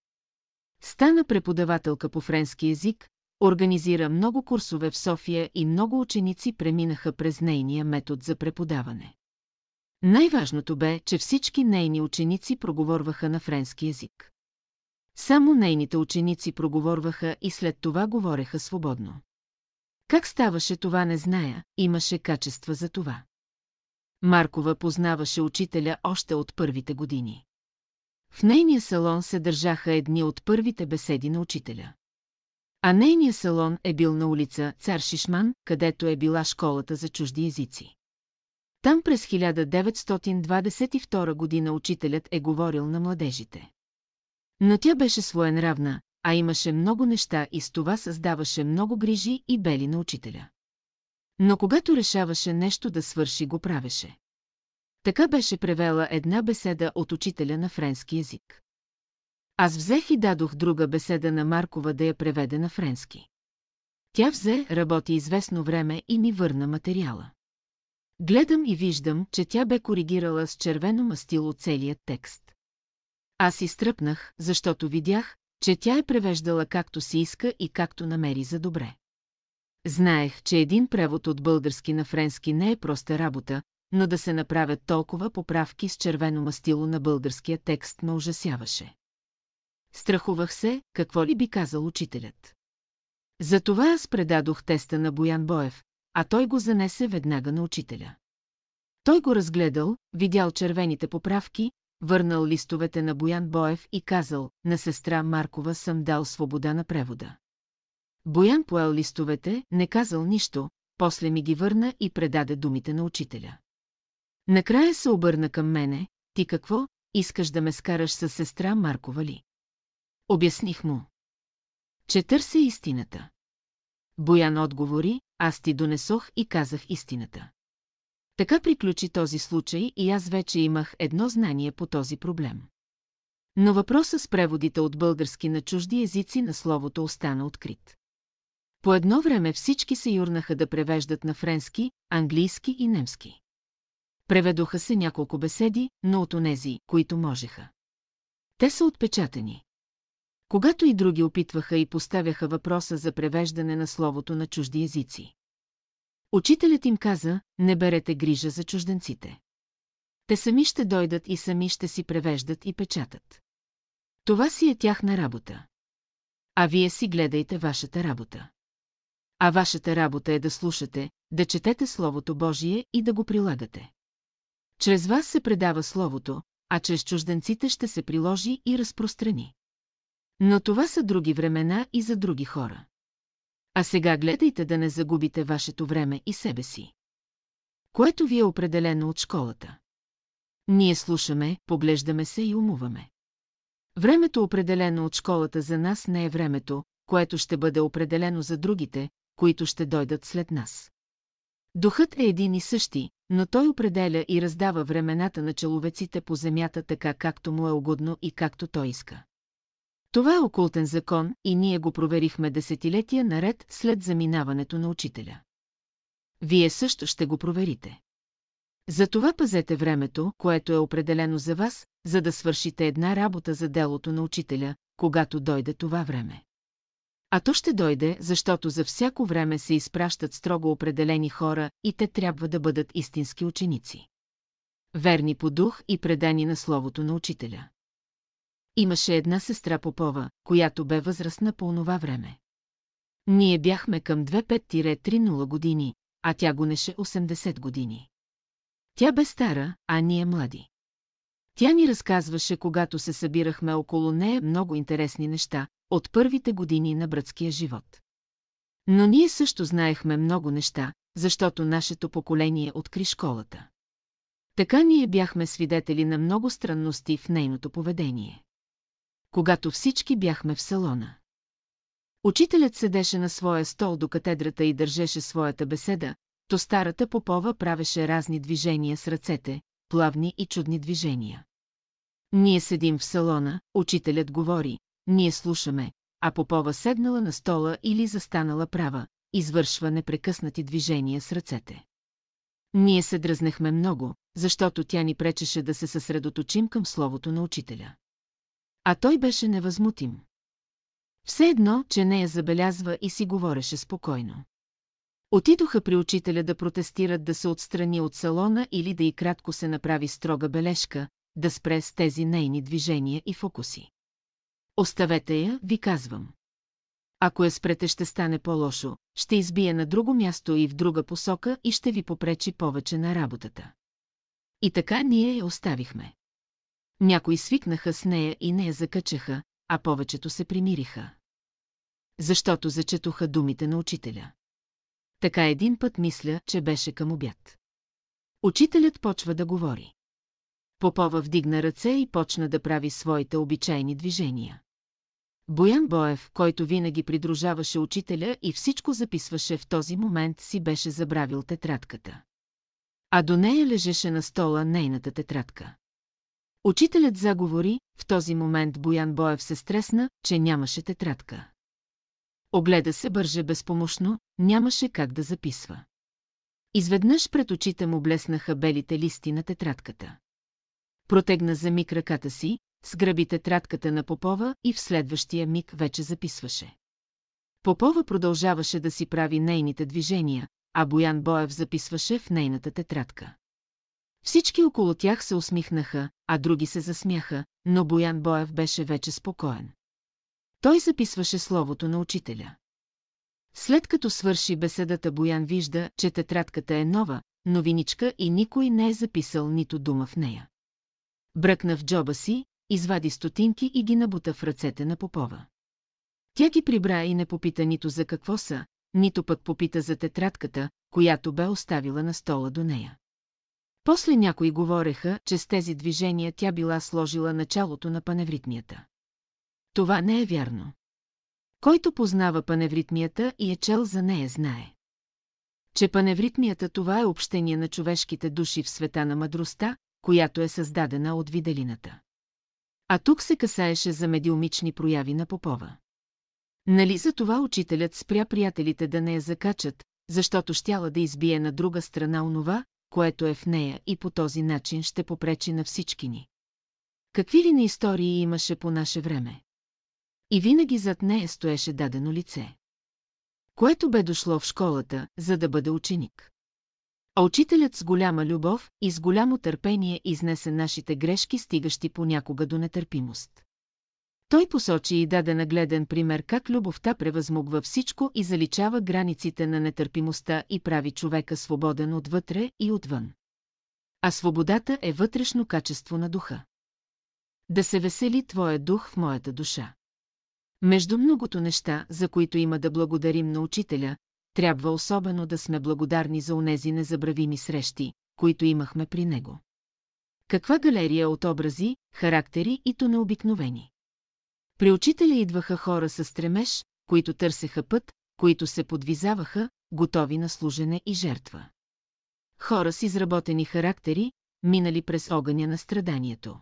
Стана преподавателка по френски език, организира много курсове в София и много ученици преминаха през нейния метод за преподаване. Най-важното бе, че всички нейни ученици проговорваха на френски език. Само нейните ученици проговорваха и след това говореха свободно. Как ставаше това не зная, имаше качества за това. Маркова познаваше учителя още от първите години. В нейния салон се държаха едни от първите беседи на учителя. А нейният салон е бил на улица Цар Шишман, където е била школата за чужди езици. Там през 1922 година учителят е говорил на младежите. Но тя беше своенравна, а имаше много неща и с това създаваше много грижи и бели на учителя. Но когато решаваше нещо да свърши, го правеше. Така беше превела една беседа от учителя на френски язик. Аз взех и дадох друга беседа на Маркова да я преведе на френски. Тя взе, работи известно време и ми върна материала. Гледам и виждам, че тя бе коригирала с червено мастило целият текст. Аз изтръпнах, защото видях, че тя е превеждала както си иска и както намери за добре. Знаех, че един превод от български на френски не е проста работа, но да се направят толкова поправки с червено мастило на българския текст ме ужасяваше. Страхувах се, какво ли би казал учителят. Затова аз предадох теста на Боян Боев, а той го занесе веднага на учителя. Той го разгледал, видял червените поправки, върнал листовете на Боян Боев и казал, на сестра Маркова съм дал свобода на превода. Боян поел листовете, не казал нищо, после ми ги върна и предаде думите на учителя. Накрая се обърна към мене, ти какво, искаш да ме скараш с сестра Маркова ли? Обясних му. Че търся истината. Боян отговори, аз ти донесох и казах истината. Така приключи този случай и аз вече имах едно знание по този проблем. Но въпросът с преводите от български на чужди езици на словото остана открит. По едно време всички се юрнаха да превеждат на френски, английски и немски. Преведоха се няколко беседи, но от онези, които можеха. Те са отпечатани. Когато и други опитваха и поставяха въпроса за превеждане на словото на чужди езици. Учителят им каза, не берете грижа за чужденците. Те сами ще дойдат и сами ще си превеждат и печатат. Това си е тяхна работа. А вие си гледайте вашата работа. А вашата работа е да слушате, да четете Словото Божие и да го прилагате. Чрез вас се предава Словото, а чрез чужденците ще се приложи и разпространи. Но това са други времена и за други хора. А сега гледайте да не загубите вашето време и себе си. Което ви е определено от школата. Ние слушаме, поглеждаме се и умуваме. Времето определено от школата за нас не е времето, което ще бъде определено за другите, които ще дойдат след нас. Духът е един и същи, но той определя и раздава времената на человеците по земята така както му е угодно и както той иска. Това е окултен закон и ние го проверихме десетилетия наред след заминаването на учителя. Вие също ще го проверите. Затова пазете времето, което е определено за вас, за да свършите една работа за делото на учителя, когато дойде това време. А то ще дойде, защото за всяко време се изпращат строго определени хора и те трябва да бъдат истински ученици. Верни по дух и предани на словото на учителя. Имаше една сестра Попова, която бе възрастна по онова време. Ние бяхме към 25-30 години, а тя гонеше 80 години. Тя бе стара, а ние млади. Тя ни разказваше, когато се събирахме около нея много интересни неща, от първите години на братския живот. Но ние също знаехме много неща, защото нашето поколение откри школата. Така ние бяхме свидетели на много странности в нейното поведение когато всички бяхме в салона. Учителят седеше на своя стол до катедрата и държеше своята беседа, то старата попова правеше разни движения с ръцете, плавни и чудни движения. Ние седим в салона, учителят говори, ние слушаме, а попова седнала на стола или застанала права, извършва непрекъснати движения с ръцете. Ние се дръзнахме много, защото тя ни пречеше да се съсредоточим към словото на учителя. А той беше невъзмутим. Все едно, че нея забелязва и си говореше спокойно. Отидоха при учителя да протестират да се отстрани от салона или да и кратко се направи строга бележка, да спре с тези нейни движения и фокуси. Оставете я, ви казвам. Ако я спрете ще стане по-лошо, ще избие на друго място и в друга посока и ще ви попречи повече на работата. И така ние я оставихме. Някои свикнаха с нея и не я закачаха, а повечето се примириха. Защото зачетоха думите на учителя. Така един път мисля, че беше към обяд. Учителят почва да говори. Попова вдигна ръце и почна да прави своите обичайни движения. Боян Боев, който винаги придружаваше учителя и всичко записваше в този момент, си беше забравил тетрадката. А до нея лежеше на стола нейната тетрадка. Учителят заговори, в този момент Боян Боев се стресна, че нямаше тетрадка. Огледа се бърже безпомощно, нямаше как да записва. Изведнъж пред очите му блеснаха белите листи на тетрадката. Протегна за миг ръката си, сграби тетрадката на Попова и в следващия миг вече записваше. Попова продължаваше да си прави нейните движения, а Боян Боев записваше в нейната тетрадка. Всички около тях се усмихнаха, а други се засмяха, но Боян Боев беше вече спокоен. Той записваше словото на учителя. След като свърши беседата, Боян вижда, че тетрадката е нова, новиничка и никой не е записал нито дума в нея. Бръкна в джоба си, извади стотинки и ги набута в ръцете на Попова. Тя ги прибра и не попита нито за какво са, нито пък попита за тетрадката, която бе оставила на стола до нея. После някои говореха, че с тези движения тя била сложила началото на паневритмията. Това не е вярно. Който познава паневритмията и е чел за нея знае. Че паневритмията това е общение на човешките души в света на мъдростта, която е създадена от виделината. А тук се касаеше за медиумични прояви на Попова. Нали за това учителят спря приятелите да не я закачат, защото щяла да избие на друга страна онова, което е в нея и по този начин ще попречи на всички ни. Какви ли на истории имаше по наше време? И винаги зад нея стоеше дадено лице. Което бе дошло в школата, за да бъде ученик. А учителят с голяма любов и с голямо търпение изнесе нашите грешки, стигащи понякога до нетърпимост. Той посочи и даде нагледен пример как любовта превъзмогва всичко и заличава границите на нетърпимостта и прави човека свободен отвътре и отвън. А свободата е вътрешно качество на духа. Да се весели твоя дух в моята душа. Между многото неща, за които има да благодарим на учителя, трябва особено да сме благодарни за онези незабравими срещи, които имахме при него. Каква галерия от образи, характери и то необикновени. При учителя идваха хора с стремеж, които търсеха път, които се подвизаваха, готови на служене и жертва. Хора с изработени характери, минали през огъня на страданието.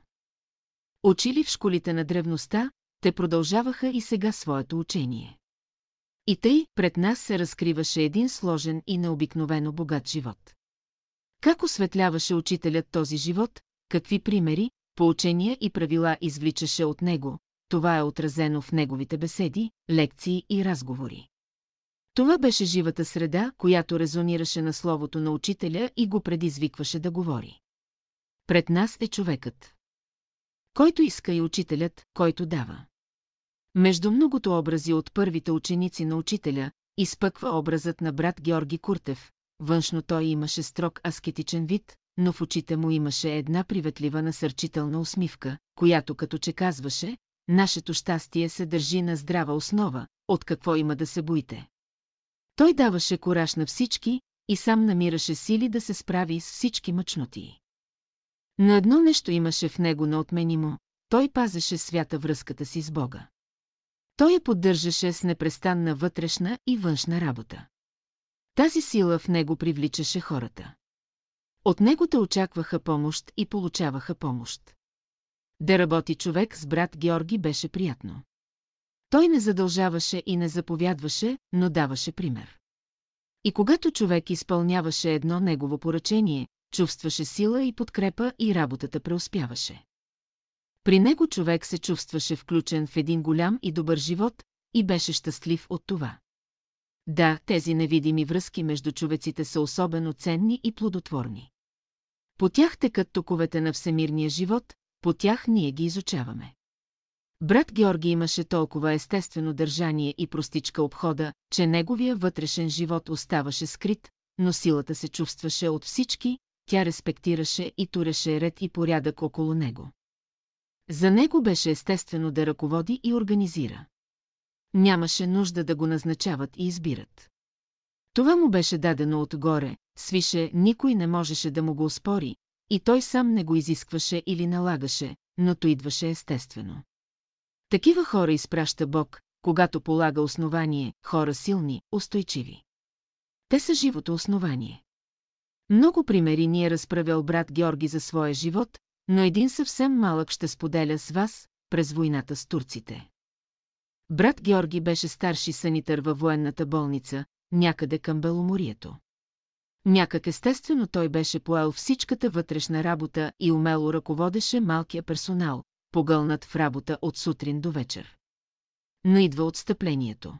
Учили в школите на древността, те продължаваха и сега своето учение. И тъй пред нас се разкриваше един сложен и необикновено богат живот. Как осветляваше учителят този живот, какви примери, поучения и правила извличаше от него, това е отразено в неговите беседи, лекции и разговори. Това беше живата среда, която резонираше на словото на учителя и го предизвикваше да говори. Пред нас е човекът. Който иска и учителят, който дава. Между многото образи от първите ученици на учителя, изпъква образът на брат Георги Куртев. Външно той имаше строг аскетичен вид, но в очите му имаше една приветлива насърчителна усмивка, която като че казваше, нашето щастие се държи на здрава основа, от какво има да се боите. Той даваше кораж на всички и сам намираше сили да се справи с всички мъчноти. Но едно нещо имаше в него неотменимо, той пазеше свята връзката си с Бога. Той я поддържаше с непрестанна вътрешна и външна работа. Тази сила в него привличаше хората. От него те очакваха помощ и получаваха помощ. Да работи човек с брат Георги беше приятно. Той не задължаваше и не заповядваше, но даваше пример. И когато човек изпълняваше едно негово поръчение, чувстваше сила и подкрепа и работата преуспяваше. При него човек се чувстваше включен в един голям и добър живот и беше щастлив от това. Да, тези невидими връзки между човеците са особено ценни и плодотворни. По тях текат токовете на всемирния живот, по тях ние ги изучаваме. Брат Георги имаше толкова естествено държание и простичка обхода, че неговия вътрешен живот оставаше скрит, но силата се чувстваше от всички, тя респектираше и туреше ред и порядък около него. За него беше естествено да ръководи и организира. Нямаше нужда да го назначават и избират. Това му беше дадено отгоре, свише, никой не можеше да му го успори, и той сам не го изискваше или налагаше, но то идваше естествено. Такива хора изпраща Бог, когато полага основание, хора силни, устойчиви. Те са живото основание. Много примери ни е разправял брат Георги за своя живот, но един съвсем малък ще споделя с вас през войната с турците. Брат Георги беше старши санитър във военната болница, някъде към Беломорието. Някак естествено той беше поел всичката вътрешна работа и умело ръководеше малкия персонал, погълнат в работа от сутрин до вечер. Но идва отстъплението.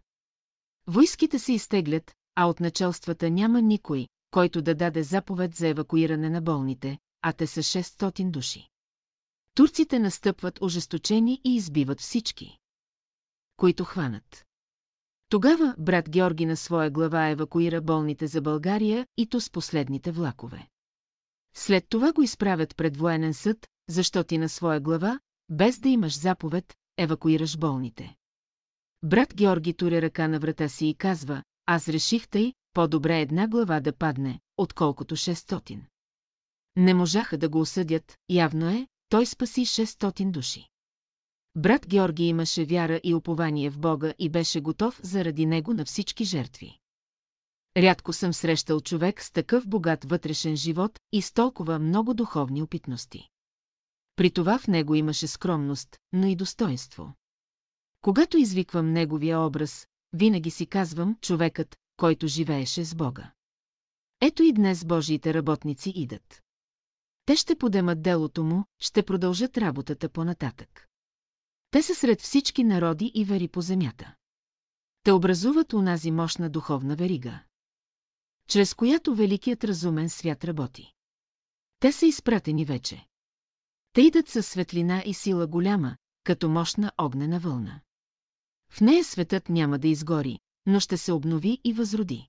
Войските се изтеглят, а от началствата няма никой, който да даде заповед за евакуиране на болните, а те са 600 души. Турците настъпват ожесточени и избиват всички, които хванат. Тогава брат Георги на своя глава евакуира болните за България и то с последните влакове. След това го изправят пред военен съд, защо ти на своя глава, без да имаш заповед, евакуираш болните. Брат Георги туря ръка на врата си и казва, аз реших тъй, по-добре една глава да падне, отколкото 600. Не можаха да го осъдят, явно е, той спаси 600 души. Брат Георги имаше вяра и упование в Бога и беше готов заради него на всички жертви. Рядко съм срещал човек с такъв богат вътрешен живот и с толкова много духовни опитности. При това в него имаше скромност, но и достоинство. Когато извиквам неговия образ, винаги си казвам човекът, който живееше с Бога. Ето и днес Божиите работници идат. Те ще подемат делото му, ще продължат работата по-нататък. Те са сред всички народи и вери по земята. Те образуват унази мощна духовна верига, чрез която великият разумен свят работи. Те са изпратени вече. Те идат със светлина и сила голяма, като мощна огнена вълна. В нея светът няма да изгори, но ще се обнови и възроди.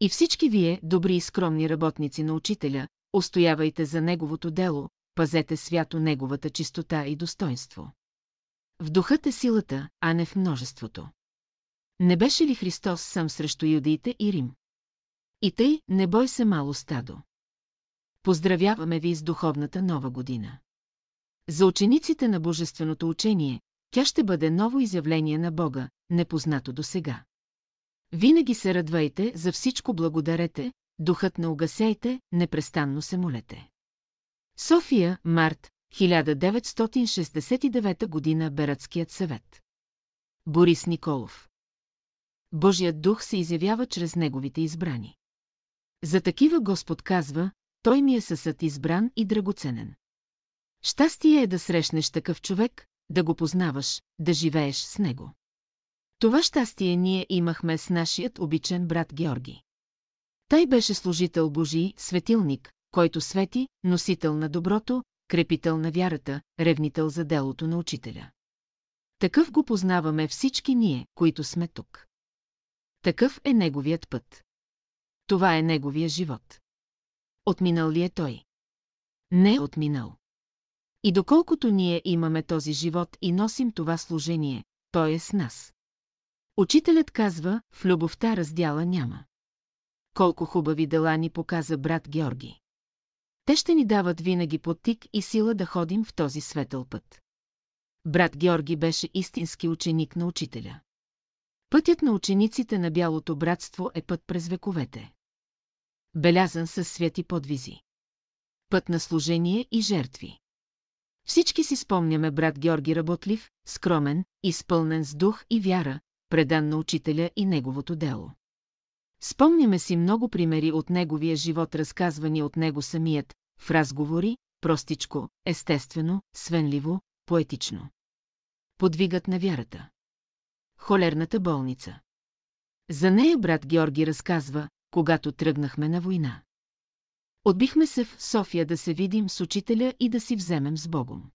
И всички вие, добри и скромни работници на учителя, устоявайте за неговото дело, пазете свято неговата чистота и достоинство. В духът е силата, а не в множеството. Не беше ли Христос сам срещу юдеите и Рим? И тъй, не бой се мало стадо. Поздравяваме ви с духовната нова година. За учениците на Божественото учение, тя ще бъде ново изявление на Бога, непознато до сега. Винаги се радвайте, за всичко благодарете, духът не угасяйте, непрестанно се молете. София, март, 1969 година Бератският съвет. Борис Николов Божият дух се изявява чрез неговите избрани. За такива Господ казва, той ми е съсът избран и драгоценен. Щастие е да срещнеш такъв човек, да го познаваш, да живееш с него. Това щастие ние имахме с нашият обичен брат Георги. Той беше служител Божий, светилник, който свети, носител на доброто, крепител на вярата, ревнител за делото на учителя. Такъв го познаваме всички ние, които сме тук. Такъв е неговият път. Това е неговия живот. Отминал ли е той? Не е отминал. И доколкото ние имаме този живот и носим това служение, той е с нас. Учителят казва, в любовта раздяла няма. Колко хубави дела ни показа брат Георги. Те ще ни дават винаги подтик и сила да ходим в този светъл път. Брат Георги беше истински ученик на учителя. Пътят на учениците на Бялото братство е път през вековете. Белязан със свети подвизи. Път на служение и жертви. Всички си спомняме брат Георги работлив, скромен, изпълнен с дух и вяра, предан на учителя и неговото дело. Спомняме си много примери от неговия живот, разказвани от него самият, в разговори, простичко, естествено, свенливо, поетично. Подвигът на вярата. Холерната болница. За нея брат Георги разказва, когато тръгнахме на война. Отбихме се в София да се видим с учителя и да си вземем с Богом.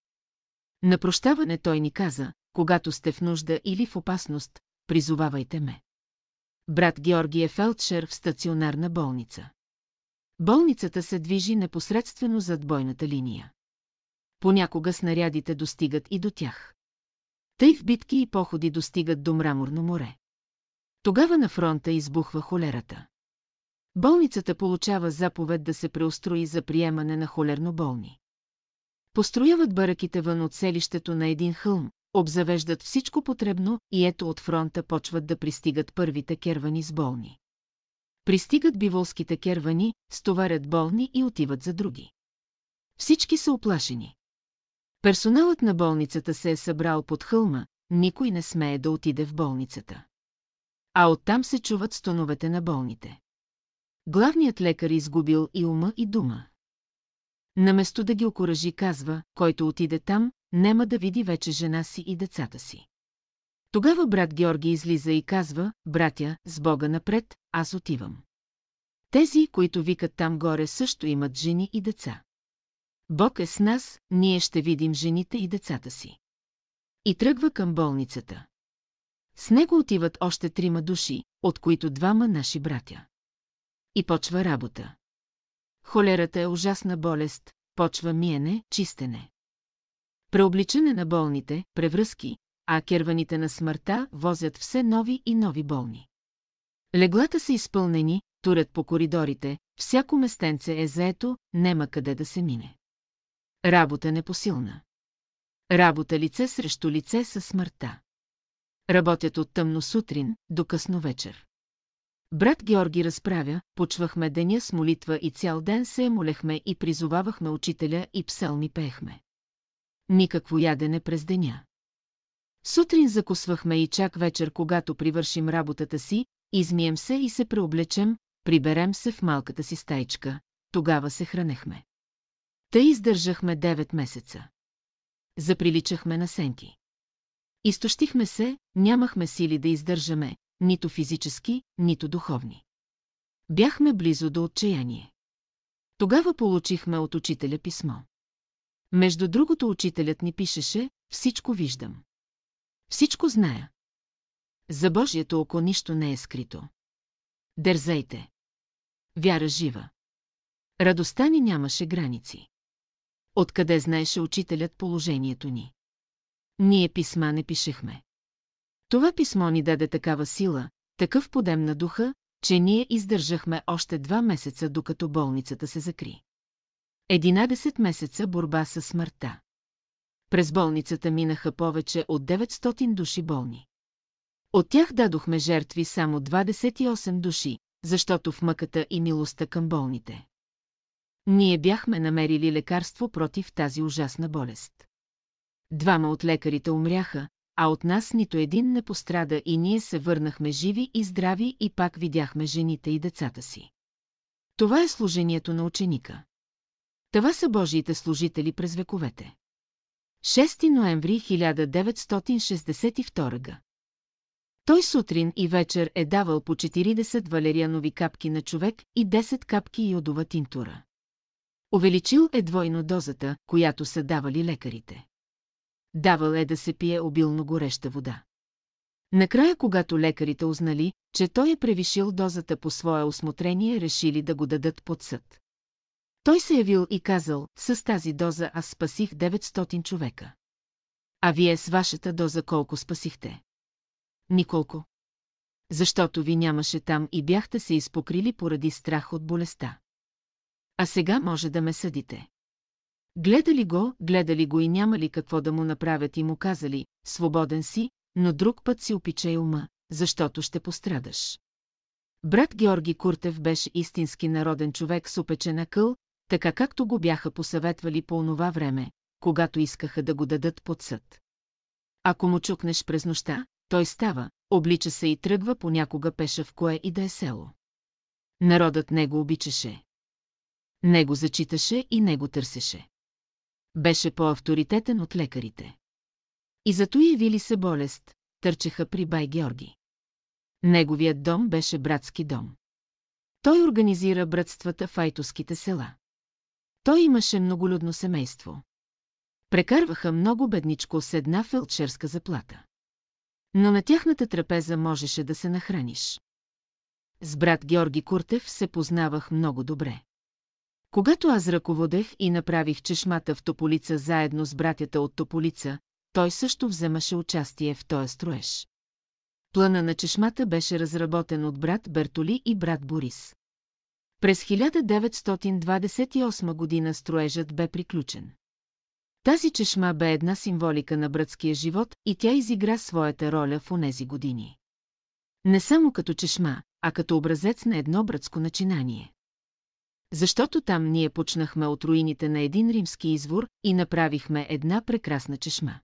На прощаване той ни каза, когато сте в нужда или в опасност, призовавайте ме. Брат Георги е фелдшер в стационарна болница. Болницата се движи непосредствено зад бойната линия. Понякога снарядите достигат и до тях. Тъй в битки и походи достигат до мраморно море. Тогава на фронта избухва холерата. Болницата получава заповед да се преустрои за приемане на холерно болни. Построяват бараките вън от селището на един хълм, обзавеждат всичко потребно и ето от фронта почват да пристигат първите кервани с болни. Пристигат биволските кервани, стоварят болни и отиват за други. Всички са оплашени. Персоналът на болницата се е събрал под хълма, никой не смее да отиде в болницата. А оттам се чуват стоновете на болните. Главният лекар изгубил и ума и дума. Наместо да ги окоръжи, казва, който отиде там, нема да види вече жена си и децата си. Тогава брат Георги излиза и казва, братя, с Бога напред, аз отивам. Тези, които викат там горе, също имат жени и деца. Бог е с нас, ние ще видим жените и децата си. И тръгва към болницата. С него отиват още трима души, от които двама наши братя. И почва работа. Холерата е ужасна болест, почва миене, чистене. Преобличане на болните, превръзки, а керваните на смъртта возят все нови и нови болни. Леглата са изпълнени, турят по коридорите, всяко местенце е заето, нема къде да се мине. Работа непосилна. Работа лице срещу лице със смъртта. Работят от тъмно сутрин до късно вечер. Брат Георги разправя, почвахме деня с молитва и цял ден се молехме и призовавахме учителя и пселми пеехме. Никакво ядене през деня. Сутрин закусвахме и чак вечер, когато привършим работата си, измием се и се преоблечем, приберем се в малката си стайчка, тогава се хранехме. Тъй издържахме 9 месеца. Заприличахме на сенти. Изтощихме се, нямахме сили да издържаме, нито физически, нито духовни. Бяхме близо до отчаяние. Тогава получихме от учителя писмо. Между другото учителят ни пишеше, всичко виждам. Всичко зная. За Божието око нищо не е скрито. Дързайте. Вяра жива. Радостта ни нямаше граници. Откъде знаеше учителят положението ни? Ние писма не пишехме. Това писмо ни даде такава сила, такъв подем на духа, че ние издържахме още два месеца, докато болницата се закри. Единадесет месеца борба с смъртта. През болницата минаха повече от 900 души болни. От тях дадохме жертви само 28 души, защото в мъката и милостта към болните. Ние бяхме намерили лекарство против тази ужасна болест. Двама от лекарите умряха, а от нас нито един не пострада и ние се върнахме живи и здрави и пак видяхме жените и децата си. Това е служението на ученика. Това са Божиите служители през вековете. 6 ноември 1962 г. Той сутрин и вечер е давал по 40 валерианови капки на човек и 10 капки йодова тинтура. Увеличил е двойно дозата, която са давали лекарите. Давал е да се пие обилно гореща вода. Накрая, когато лекарите узнали, че той е превишил дозата по свое осмотрение, решили да го дадат под съд. Той се явил и казал, с тази доза аз спасих 900 човека. А вие с вашата доза колко спасихте? Николко. Защото ви нямаше там и бяхте се изпокрили поради страх от болестта. А сега може да ме съдите. Гледали го, гледали го и няма ли какво да му направят и му казали, свободен си, но друг път си опичай ума, защото ще пострадаш. Брат Георги Куртев беше истински народен човек с опечена къл, така както го бяха посъветвали по онова време, когато искаха да го дадат под съд. Ако му чукнеш през нощта, той става, облича се и тръгва понякога пеша в кое и да е село. Народът не го обичаше. Не го зачиташе и не го търсеше. Беше по-авторитетен от лекарите. И зато явили се болест, търчеха при бай Георги. Неговият дом беше братски дом. Той организира братствата в айтоските села. Той имаше многолюдно семейство. Прекарваха много бедничко с една фелчерска заплата. Но на тяхната трапеза можеше да се нахраниш. С брат Георги Куртев се познавах много добре. Когато аз ръководех и направих чешмата в Тополица заедно с братята от Тополица, той също вземаше участие в този строеж. Плана на чешмата беше разработен от брат Бертоли и брат Борис. През 1928 година строежът бе приключен. Тази чешма бе една символика на братския живот и тя изигра своята роля в онези години. Не само като чешма, а като образец на едно братско начинание. Защото там ние почнахме от руините на един римски извор и направихме една прекрасна чешма.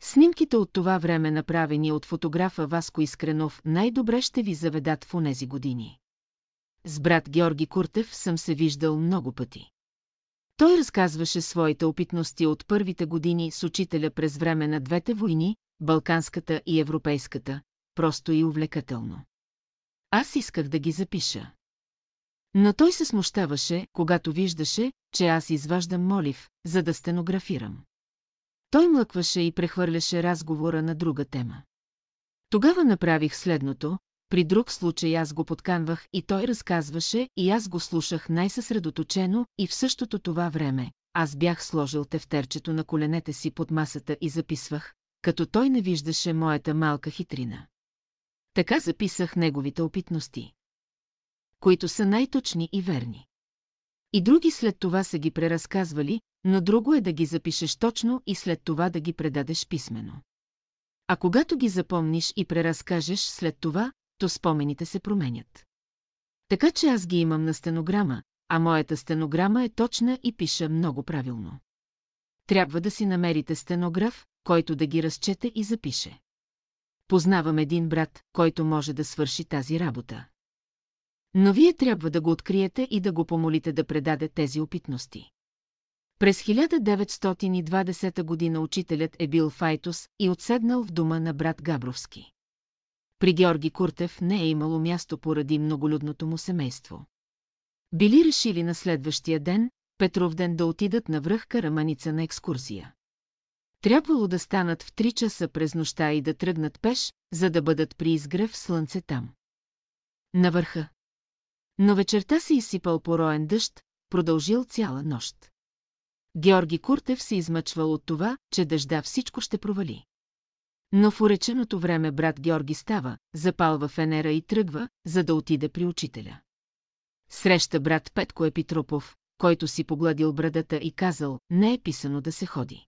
Снимките от това време, направени от фотографа Васко Искренов, най-добре ще ви заведат в онези години. С брат Георги Куртев съм се виждал много пъти. Той разказваше своите опитности от първите години с учителя през време на двете войни, Балканската и Европейската, просто и увлекателно. Аз исках да ги запиша. Но той се смущаваше, когато виждаше, че аз изваждам молив, за да стенографирам. Той млъкваше и прехвърляше разговора на друга тема. Тогава направих следното, при друг случай аз го подканвах и той разказваше и аз го слушах най-съсредоточено и в същото това време. Аз бях сложил тефтерчето на коленете си под масата и записвах, като той не виждаше моята малка хитрина. Така записах неговите опитности, които са най-точни и верни. И други след това са ги преразказвали, но друго е да ги запишеш точно и след това да ги предадеш писменно. А когато ги запомниш и преразкажеш след това, то спомените се променят. Така че аз ги имам на стенограма, а моята стенограма е точна и пиша много правилно. Трябва да си намерите стенограф, който да ги разчете и запише. Познавам един брат, който може да свърши тази работа. Но вие трябва да го откриете и да го помолите да предаде тези опитности. През 1920 година учителят е бил Файтус и отседнал в дома на брат Габровски. При Георги Куртев не е имало място поради многолюдното му семейство. Били решили на следващия ден, Петров ден да отидат на връх Караманица на екскурсия. Трябвало да станат в 3 часа през нощта и да тръгнат пеш, за да бъдат при изгрев слънце там. На върха. Но вечерта се изсипал пороен дъжд, продължил цяла нощ. Георги Куртев се измъчвал от това, че дъжда всичко ще провали. Но в уреченото време брат Георги става, запалва фенера и тръгва, за да отиде при учителя. Среща брат Петко Епитропов, който си погладил брадата и казал, не е писано да се ходи.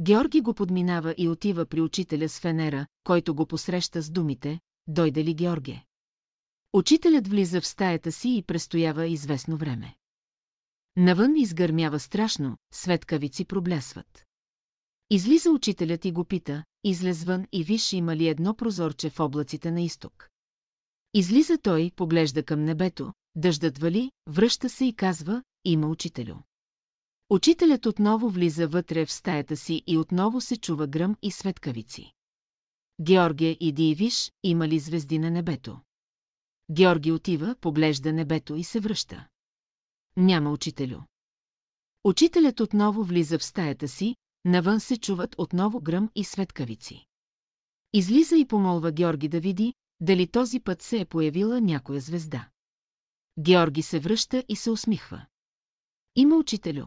Георги го подминава и отива при учителя с фенера, който го посреща с думите, дойде ли Георге? Учителят влиза в стаята си и престоява известно време. Навън изгърмява страшно, светкавици проблясват. Излиза учителят и го пита, излез вън и виж има ли едно прозорче в облаците на изток. Излиза той, поглежда към небето, дъждът вали, връща се и казва, има учителю. Учителят отново влиза вътре в стаята си и отново се чува гръм и светкавици. Георгия, иди и виж, има ли звезди на небето. Георги отива, поглежда небето и се връща. Няма учителю. Учителят отново влиза в стаята си, навън се чуват отново гръм и светкавици. Излиза и помолва Георги да види, дали този път се е появила някоя звезда. Георги се връща и се усмихва. Има учителю.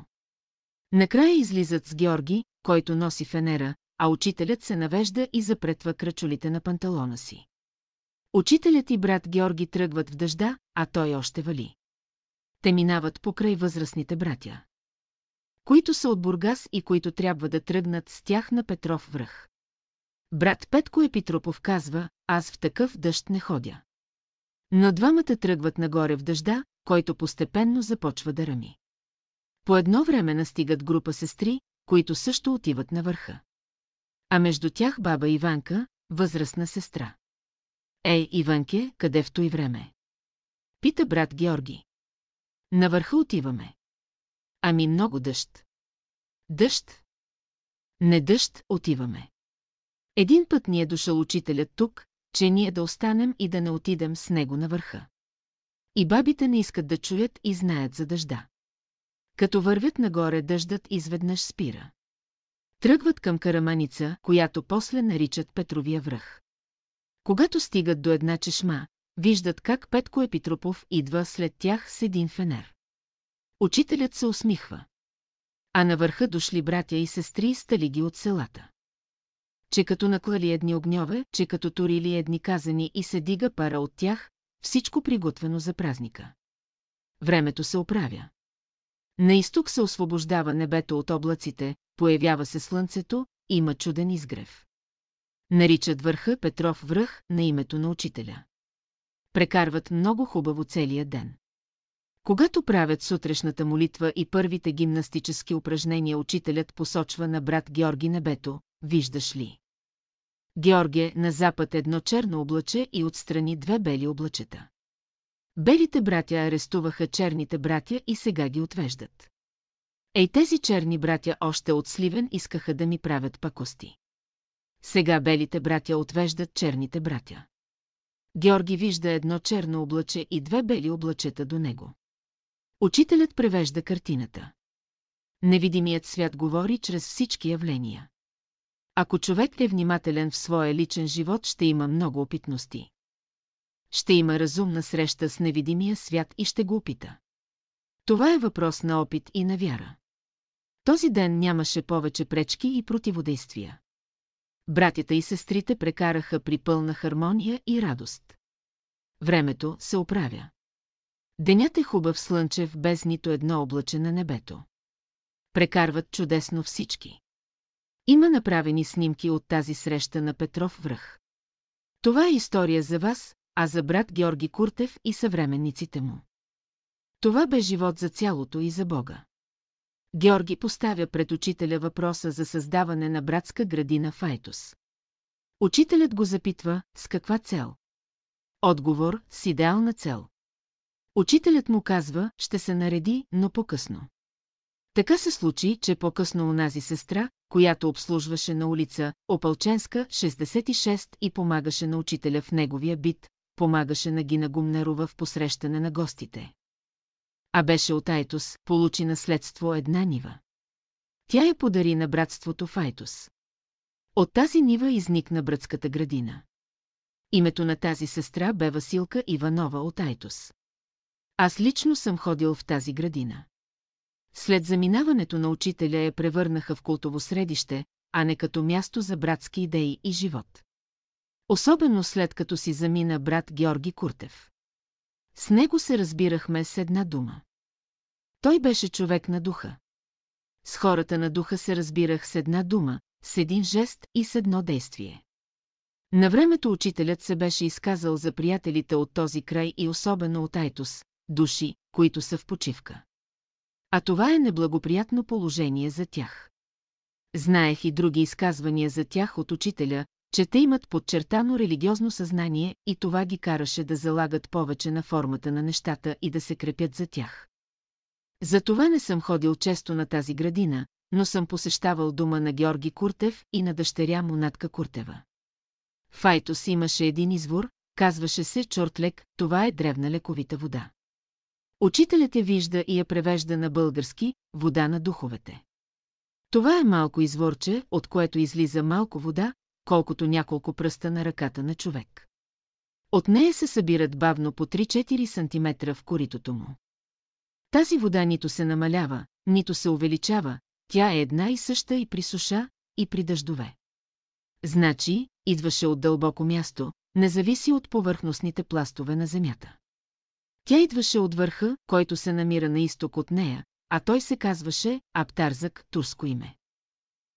Накрая излизат с Георги, който носи фенера, а учителят се навежда и запретва кръчолите на панталона си. Учителят и брат Георги тръгват в дъжда, а той още вали. Те минават покрай възрастните братя. Които са от Бургас и които трябва да тръгнат с тях на Петров връх. Брат Петко Епитропов казва, аз в такъв дъжд не ходя. Но двамата тръгват нагоре в дъжда, който постепенно започва да рами. По едно време настигат група сестри, които също отиват на върха. А между тях баба Иванка, възрастна сестра. Ей, Иванке, къде в той време? Пита брат Георги. На върха отиваме. Ами много дъжд. Дъжд? Не дъжд, отиваме. Един път ни е дошъл учителят тук, че ние да останем и да не отидем с него на върха. И бабите не искат да чуят и знаят за дъжда. Като вървят нагоре, дъждът изведнъж спира. Тръгват към караманица, която после наричат Петровия връх. Когато стигат до една чешма, виждат как Петко Епитропов идва след тях с един фенер. Учителят се усмихва. А на върха дошли братя и сестри стали ги от селата. Че като наклали едни огньове, че като турили едни казани и се дига пара от тях, всичко приготвено за празника. Времето се оправя. На изток се освобождава небето от облаците, появява се слънцето, има чуден изгрев. Наричат върха Петров връх на името на учителя. Прекарват много хубаво целия ден. Когато правят сутрешната молитва и първите гимнастически упражнения, учителят посочва на брат Георги небето, виждаш ли? Георге на запад едно черно облаче и отстрани две бели облачета. Белите братя арестуваха черните братя и сега ги отвеждат. Ей тези черни братя още от Сливен искаха да ми правят пакости. Сега белите братя отвеждат черните братя. Георги вижда едно черно облаче и две бели облачета до него. Учителят превежда картината. Невидимият свят говори чрез всички явления. Ако човек е внимателен в своя личен живот, ще има много опитности. Ще има разумна среща с невидимия свят и ще го опита. Това е въпрос на опит и на вяра. Този ден нямаше повече пречки и противодействия. Братята и сестрите прекараха при пълна хармония и радост. Времето се оправя. Денят е хубав слънчев без нито едно облаче на небето. Прекарват чудесно всички. Има направени снимки от тази среща на Петров връх. Това е история за вас, а за брат Георги Куртев и съвременниците му. Това бе живот за цялото и за Бога. Георги поставя пред учителя въпроса за създаване на братска градина в Айтос. Учителят го запитва с каква цел. Отговор с идеална цел. Учителят му казва, ще се нареди, но по-късно. Така се случи, че по-късно унази сестра, която обслужваше на улица Опалченска, 66 и помагаше на учителя в неговия бит, помагаше на Гина Гумнерова в посрещане на гостите. А беше от Айтос, получи наследство една нива. Тя я подари на братството в Айтос. От тази нива изникна братската градина. Името на тази сестра бе Василка Иванова от Айтос. Аз лично съм ходил в тази градина. След заминаването на учителя я превърнаха в култово средище, а не като място за братски идеи и живот. Особено след като си замина брат Георги Куртев. С него се разбирахме с една дума. Той беше човек на духа. С хората на духа се разбирах с една дума, с един жест и с едно действие. На времето учителят се беше изказал за приятелите от този край и особено от Айтос, души, които са в почивка. А това е неблагоприятно положение за тях. Знаех и други изказвания за тях от учителя, че те имат подчертано религиозно съзнание и това ги караше да залагат повече на формата на нещата и да се крепят за тях. Затова не съм ходил често на тази градина, но съм посещавал дома на Георги Куртев и на дъщеря му Натка Куртева. В имаше един извор, казваше се Чортлек, това е древна лековита вода. Учителят я вижда и я превежда на български «вода на духовете». Това е малко изворче, от което излиза малко вода, колкото няколко пръста на ръката на човек. От нея се събират бавно по 3-4 см в коритото му. Тази вода нито се намалява, нито се увеличава, тя е една и съща и при суша, и при дъждове. Значи, идваше от дълбоко място, не зависи от повърхностните пластове на земята. Тя идваше от върха, който се намира на изток от нея, а той се казваше Аптарзък, турско име.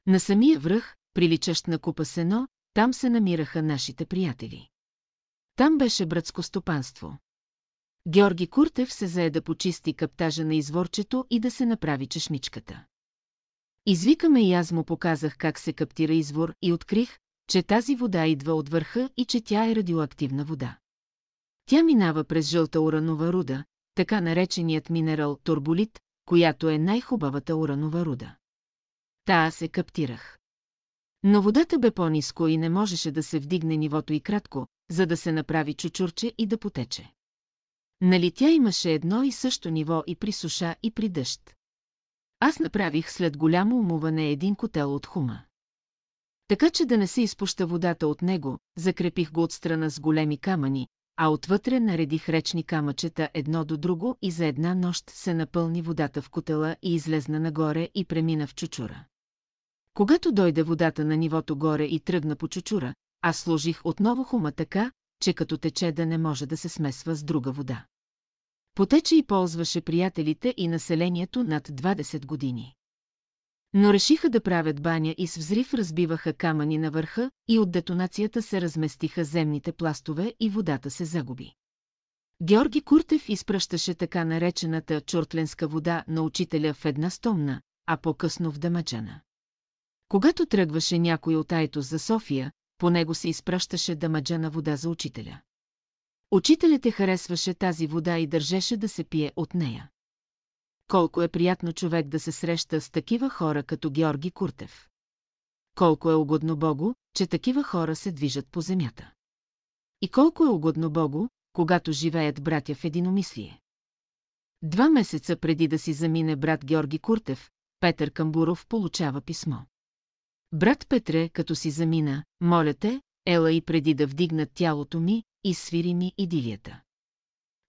На самия връх, приличащ на купа сено, там се намираха нашите приятели. Там беше братско стопанство. Георги Куртев се зае да почисти каптажа на изворчето и да се направи чешмичката. Извикаме и аз му показах как се каптира извор и открих, че тази вода идва от върха и че тя е радиоактивна вода. Тя минава през жълта уранова руда, така нареченият минерал турболит, която е най-хубавата уранова руда. Та аз се каптирах. Но водата бе по-ниско и не можеше да се вдигне нивото и кратко, за да се направи чучурче и да потече. Нали тя имаше едно и също ниво и при суша и при дъжд. Аз направих след голямо умуване един котел от хума. Така че да не се изпуща водата от него, закрепих го от страна с големи камъни, а отвътре наредих речни камъчета едно до друго и за една нощ се напълни водата в котела и излезна нагоре и премина в чучура. Когато дойде водата на нивото горе и тръгна по чучура, аз сложих отново хума така, че като тече да не може да се смесва с друга вода. Потече и ползваше приятелите и населението над 20 години. Но решиха да правят баня и с взрив разбиваха камъни на върха и от детонацията се разместиха земните пластове и водата се загуби. Георги Куртев изпращаше така наречената чортленска вода на учителя в една стомна, а по-късно в Дамаджана. Когато тръгваше някой от Айтос за София, по него се изпращаше дамаджана вода за учителя. Учителят е харесваше тази вода и държеше да се пие от нея. Колко е приятно човек да се среща с такива хора като Георги Куртев. Колко е угодно Богу, че такива хора се движат по земята. И колко е угодно Богу, когато живеят братя в единомислие. Два месеца преди да си замине брат Георги Куртев, Петър Камбуров получава писмо. Брат Петре, като си замина, моля те, ела и преди да вдигнат тялото ми, и свири ми идилията.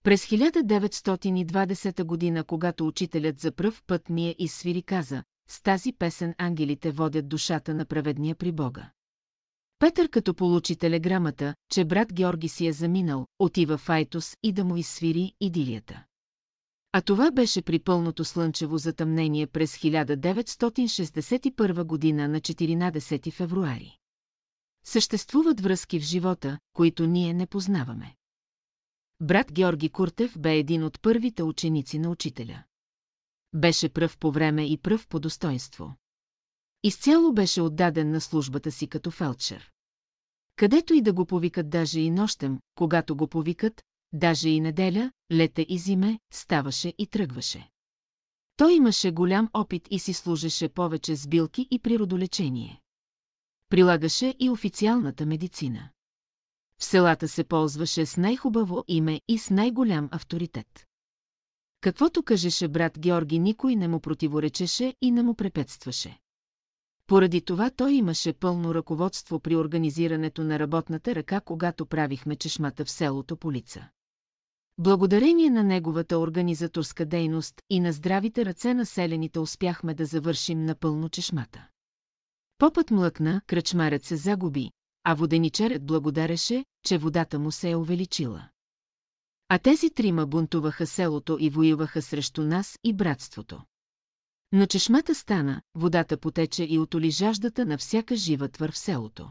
През 1920 година, когато учителят за пръв път ми е изсвири каза, с тази песен ангелите водят душата на праведния при Бога. Петър като получи телеграмата, че брат Георги си е заминал, отива в Айтос и да му изсвири идилията. А това беше при пълното слънчево затъмнение през 1961 година на 14 февруари. Съществуват връзки в живота, които ние не познаваме. Брат Георги Куртев бе един от първите ученици на учителя. Беше пръв по време и пръв по достоинство. Изцяло беше отдаден на службата си като фелчер. Където и да го повикат даже и нощем, когато го повикат, даже и неделя, лете и зиме, ставаше и тръгваше. Той имаше голям опит и си служеше повече с билки и природолечение. Прилагаше и официалната медицина. В селата се ползваше с най-хубаво име и с най-голям авторитет. Каквото кажеше брат Георги, никой не му противоречеше и не му препятстваше. Поради това той имаше пълно ръководство при организирането на работната ръка, когато правихме чешмата в селото Полица. Благодарение на неговата организаторска дейност и на здравите ръце на селените успяхме да завършим напълно чешмата. Попът млъкна, кръчмарят се загуби, а воденичарят благодареше, че водата му се е увеличила. А тези трима бунтуваха селото и воюваха срещу нас и братството. Но чешмата стана, водата потече и отоли жаждата на всяка жива твър в селото.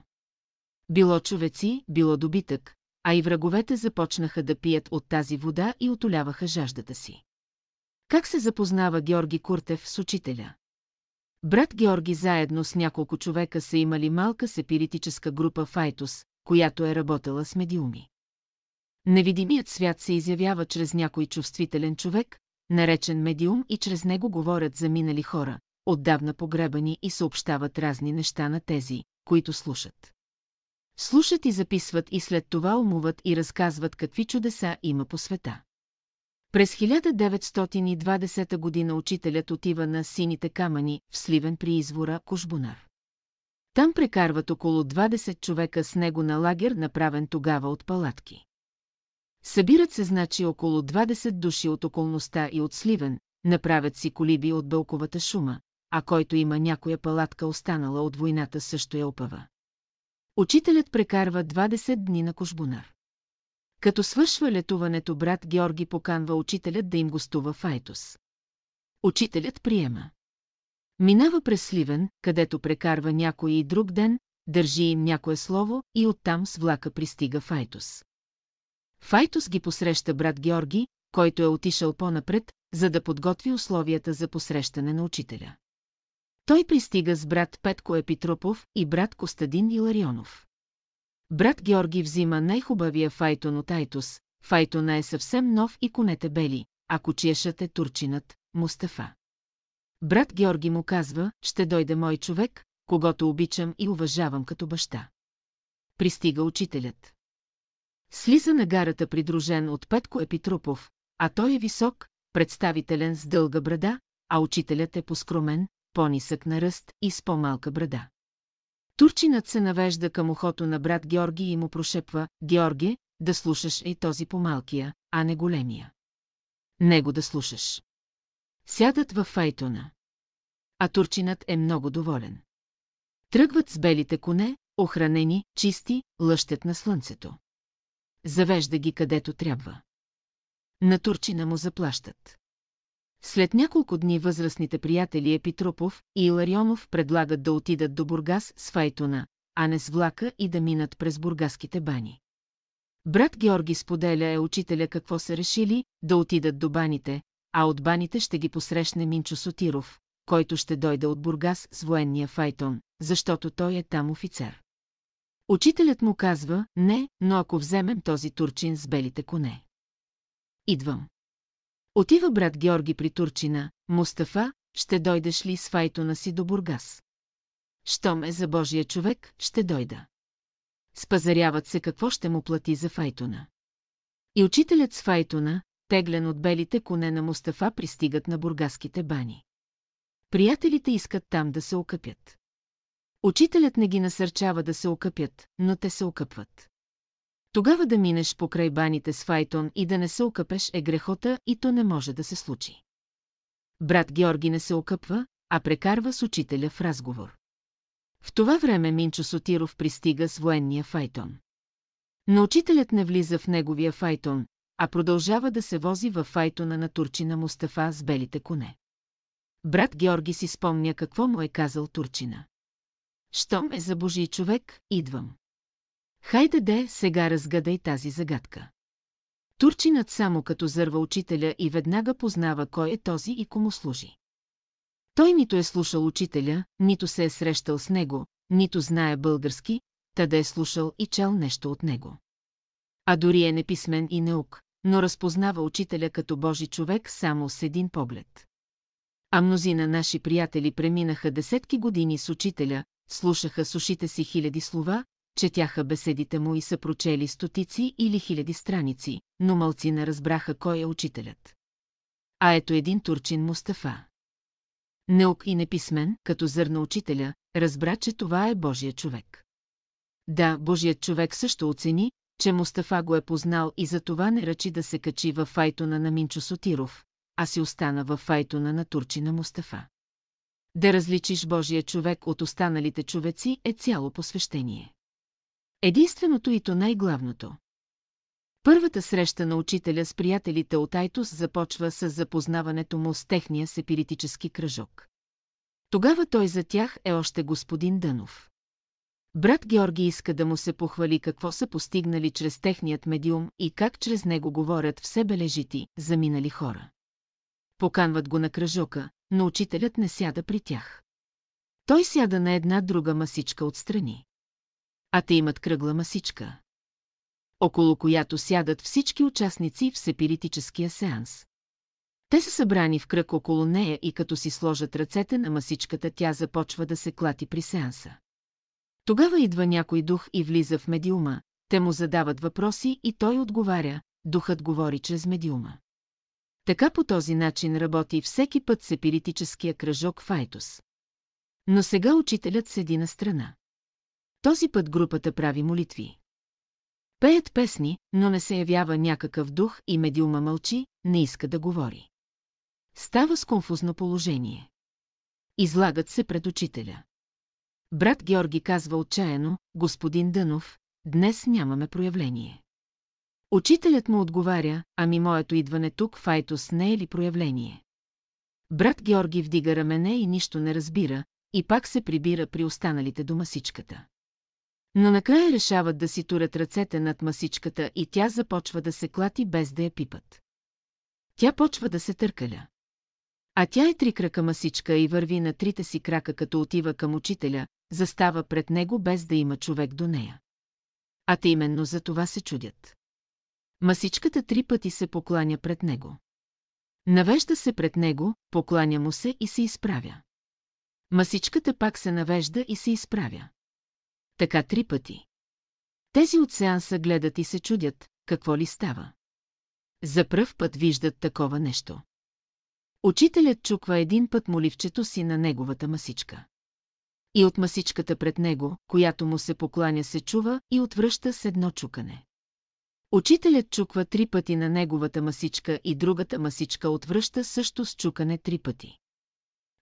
Било човеци, било добитък, а и враговете започнаха да пият от тази вода и отоляваха жаждата си. Как се запознава Георги Куртев с учителя? Брат Георги заедно с няколко човека са имали малка сепиритическа група Файтус, която е работела с медиуми. Невидимият свят се изявява чрез някой чувствителен човек, наречен медиум и чрез него говорят за минали хора, отдавна погребани и съобщават разни неща на тези, които слушат. Слушат и записват и след това умуват и разказват какви чудеса има по света. През 1920 година учителят отива на сините камъни в Сливен при извора Кошбунар. Там прекарват около 20 човека с него на лагер, направен тогава от палатки. Събират се значи около 20 души от околността и от Сливен, направят си колиби от бълковата шума, а който има някоя палатка останала от войната също я опава. Учителят прекарва 20 дни на Кошбунар. Като свършва летуването, брат Георги поканва учителят да им гостува в Айтос. Учителят приема. Минава през Сливен, където прекарва някой и друг ден, държи им някое слово и оттам с влака пристига. В Айтос ги посреща брат Георги, който е отишъл по-напред, за да подготви условията за посрещане на учителя. Той пристига с брат Петко Епитропов и брат Костадин Иларионов. Брат Георги взима най-хубавия файтон от Айтос, файтона е съвсем нов и конете бели, а кочиешът е турчинът, Мустафа. Брат Георги му казва, ще дойде мой човек, когато обичам и уважавам като баща. Пристига учителят. Слиза на гарата придружен от Петко Епитрупов, а той е висок, представителен с дълга брада, а учителят е поскромен, по-нисък на ръст и с по-малка брада. Турчинът се навежда към ухото на брат Георги и му прошепва, Георги, да слушаш и този по-малкия, а не големия. Него да слушаш. Сядат във файтона. А турчинът е много доволен. Тръгват с белите коне, охранени, чисти, лъщет на слънцето. Завежда ги където трябва. На турчина му заплащат. След няколко дни възрастните приятели Епитропов и Иларионов предлагат да отидат до Бургас с Файтона, а не с влака и да минат през бургаските бани. Брат Георги споделя е учителя какво са решили, да отидат до баните, а от баните ще ги посрещне Минчо Сотиров, който ще дойде от Бургас с военния файтон, защото той е там офицер. Учителят му казва, не, но ако вземем този турчин с белите коне. Идвам. Отива брат Георги при Турчина, Мустафа, ще дойдеш ли с файтона си до Бургас? Щом е за Божия човек, ще дойда. Спазаряват се какво ще му плати за файтона. И учителят с файтона, теглен от белите коне на Мустафа, пристигат на бургаските бани. Приятелите искат там да се окъпят. Учителят не ги насърчава да се окъпят, но те се окъпват. Тогава да минеш покрай баните с файтон и да не се окъпеш е грехота и то не може да се случи. Брат Георги не се окъпва, а прекарва с учителя в разговор. В това време Минчо Сотиров пристига с военния файтон. Но учителят не влиза в неговия файтон, а продължава да се вози във файтона на турчина Мустафа с белите коне. Брат Георги си спомня какво му е казал турчина. Щом е за Божий човек, идвам. Хайде де, сега разгадай тази загадка. Турчинът само като зърва учителя и веднага познава кой е този и кому служи. Той нито е слушал учителя, нито се е срещал с него, нито знае български, та да е слушал и чел нещо от него. А дори е неписмен и неук, но разпознава учителя като Божи човек само с един поглед. А мнозина наши приятели преминаха десетки години с учителя, слушаха с ушите си хиляди слова, четяха беседите му и са прочели стотици или хиляди страници, но мълци не разбраха кой е учителят. А ето един турчин Мустафа. Неук и неписмен, като зърна учителя, разбра, че това е Божия човек. Да, Божият човек също оцени, че Мустафа го е познал и за това не ръчи да се качи във файтона на Минчо Сотиров, а си остана във файтона на турчина Мустафа. Да различиш Божия човек от останалите човеци е цяло посвещение. Единственото и то най-главното. Първата среща на учителя с приятелите от Айтос започва с запознаването му с техния сепиритически кръжок. Тогава той за тях е още господин Дънов. Брат Георги иска да му се похвали какво са постигнали чрез техният медиум и как чрез него говорят все бележити, заминали хора. Поканват го на кръжока, но учителят не сяда при тях. Той сяда на една друга масичка отстрани. А те имат кръгла масичка, около която сядат всички участници в сепиритическия сеанс. Те са събрани в кръг около нея и като си сложат ръцете на масичката, тя започва да се клати при сеанса. Тогава идва някой дух и влиза в медиума, те му задават въпроси и той отговаря, духът говори чрез медиума. Така по този начин работи всеки път сепиритическия кръжок Файтус. Но сега учителят седи на страна. Този път групата прави молитви. Пеят песни, но не се явява някакъв дух и медиума мълчи, не иска да говори. Става с конфузно положение. Излагат се пред учителя. Брат Георги казва отчаяно, господин Дънов, днес нямаме проявление. Учителят му отговаря, ами моето идване тук в Айтос не е ли проявление? Брат Георги вдига рамене и нищо не разбира, и пак се прибира при останалите до масичката. Но накрая решават да си турят ръцете над масичката и тя започва да се клати без да я пипат. Тя почва да се търкаля. А тя е три крака масичка и върви на трите си крака като отива към учителя, застава пред него без да има човек до нея. А те именно за това се чудят. Масичката три пъти се покланя пред него. Навежда се пред него, покланя му се и се изправя. Масичката пак се навежда и се изправя. Така три пъти. Тези от сеанса гледат и се чудят, какво ли става. За пръв път виждат такова нещо. Учителят чуква един път моливчето си на неговата масичка. И от масичката пред него, която му се покланя се чува и отвръща с едно чукане. Учителят чуква три пъти на неговата масичка и другата масичка отвръща също с чукане три пъти.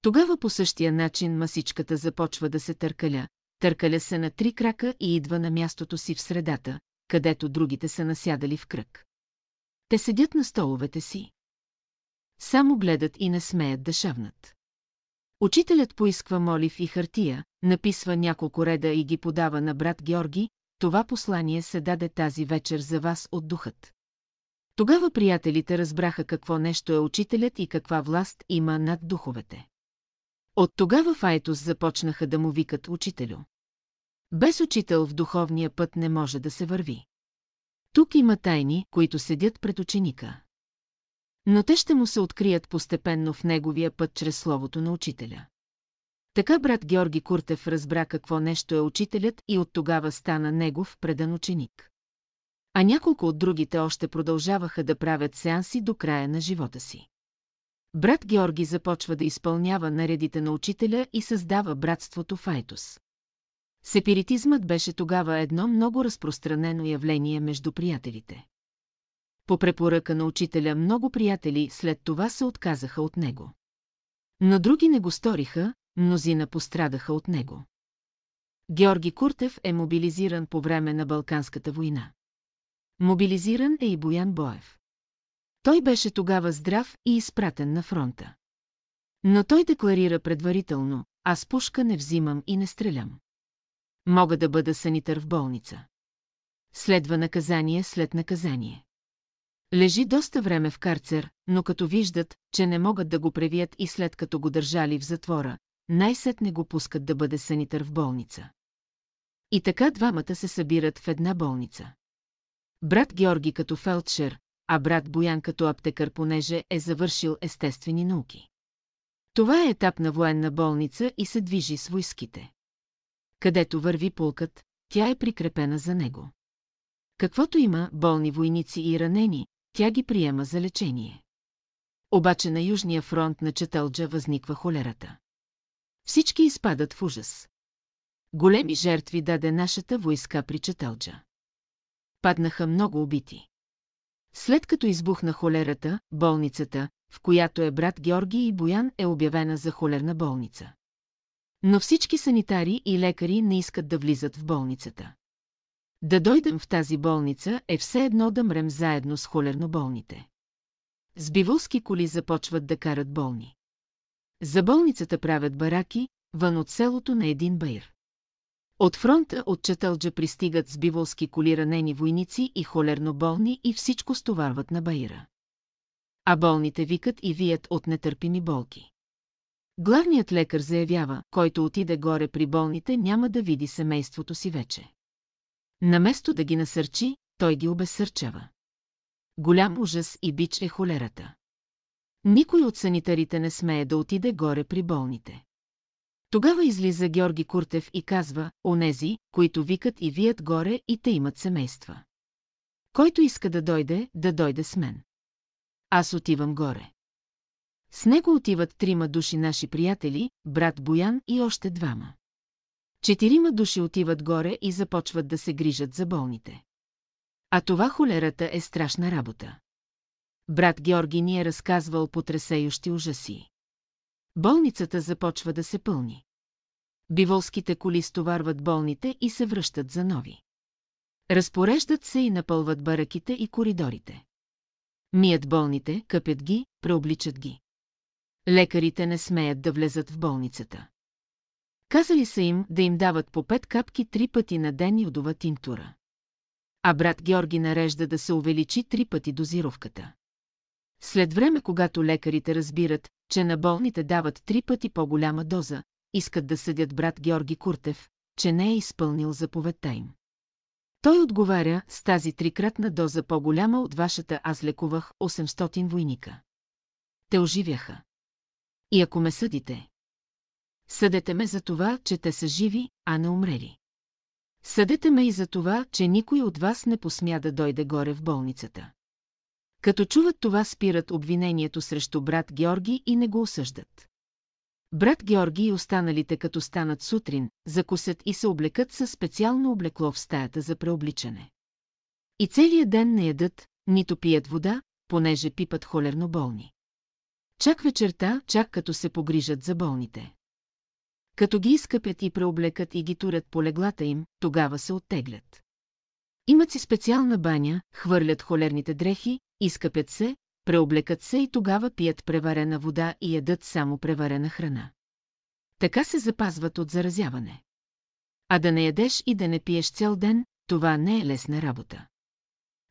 Тогава по същия начин масичката започва да се търкаля, търкаля се на три крака и идва на мястото си в средата, където другите са насядали в кръг. Те седят на столовете си. Само гледат и не смеят да шавнат. Учителят поисква молив и хартия, написва няколко реда и ги подава на брат Георги, това послание се даде тази вечер за вас от духът. Тогава приятелите разбраха какво нещо е учителят и каква власт има над духовете. От тогава в Айтос започнаха да му викат учителю. Без учител в духовния път не може да се върви. Тук има тайни, които седят пред ученика. Но те ще му се открият постепенно в неговия път чрез словото на учителя. Така брат Георги Куртев разбра какво нещо е учителят и от тогава стана негов предан ученик. А няколко от другите още продължаваха да правят сеанси до края на живота си. Брат Георги започва да изпълнява наредите на учителя и създава братството Файтус. Сепиритизмът беше тогава едно много разпространено явление между приятелите. По препоръка на учителя много приятели след това се отказаха от него. Но други не го сториха, мнозина пострадаха от него. Георги Куртев е мобилизиран по време на Балканската война. Мобилизиран е и Боян Боев. Той беше тогава здрав и изпратен на фронта. Но той декларира предварително, аз пушка не взимам и не стрелям. Мога да бъда санитър в болница. Следва наказание след наказание. Лежи доста време в карцер, но като виждат, че не могат да го превият и след като го държали в затвора, най-сетне го пускат да бъде санитър в болница. И така двамата се събират в една болница. Брат Георги като фелдшер, а брат Боян като аптекар, понеже е завършил естествени науки. Това е етап на военна болница и се движи с войските. Където върви полкът, тя е прикрепена за него. Каквото има болни войници и ранени, тя ги приема за лечение. Обаче на Южния фронт на Четълджа възниква холерата. Всички изпадат в ужас. Големи жертви даде нашата войска при Четълджа. Паднаха много убити. След като избухна холерата, болницата, в която е брат Георги и Боян, е обявена за холерна болница. Но всички санитари и лекари не искат да влизат в болницата. Да дойдем в тази болница е все едно да мрем заедно с холерно болните. С биволски коли започват да карат болни. За болницата правят бараки, вън от селото на един байр. От фронта от Чатълджа пристигат с биволски коли ранени войници и холерно болни и всичко стоварват на Баира. А болните викат и вият от нетърпими болки. Главният лекар заявява, който отиде горе при болните, няма да види семейството си вече. Наместо да ги насърчи, той ги обесърчава. Голям ужас и бич е холерата. Никой от санитарите не смее да отиде горе при болните. Тогава излиза Георги Куртев и казва, онези, които викат и вият горе и те имат семейства. Който иска да дойде, да дойде с мен. Аз отивам горе. С него отиват трима души наши приятели, брат Боян и още двама. Четирима души отиват горе и започват да се грижат за болните. А това холерата е страшна работа. Брат Георги ни е разказвал потресеющи ужаси. Болницата започва да се пълни. Биволските коли стоварват болните и се връщат за нови. Разпореждат се и напълват бараките и коридорите. Мият болните, къпят ги, преобличат ги. Лекарите не смеят да влезат в болницата. Казали са им да им дават по пет капки три пъти на ден йодова тинтура. А брат Георги нарежда да се увеличи три пъти дозировката. След време, когато лекарите разбират, че на болните дават три пъти по-голяма доза, искат да съдят брат Георги Куртев, че не е изпълнил заповедта им. Той отговаря с тази трикратна доза по-голяма от вашата аз лекувах 800 войника. Те оживяха. И ако ме съдите, съдете ме за това, че те са живи, а не умрели. Съдете ме и за това, че никой от вас не посмя да дойде горе в болницата. Като чуват това спират обвинението срещу брат Георги и не го осъждат. Брат Георги и останалите като станат сутрин, закусят и се облекат със специално облекло в стаята за преобличане. И целият ден не ядат, нито пият вода, понеже пипат холерно болни. Чак вечерта, чак като се погрижат за болните. Като ги изкъпят и преоблекат и ги турят по леглата им, тогава се оттеглят. Имат си специална баня, хвърлят холерните дрехи, изкъпят се, преоблекат се и тогава пият преварена вода и ядат само преварена храна. Така се запазват от заразяване. А да не ядеш и да не пиеш цял ден, това не е лесна работа.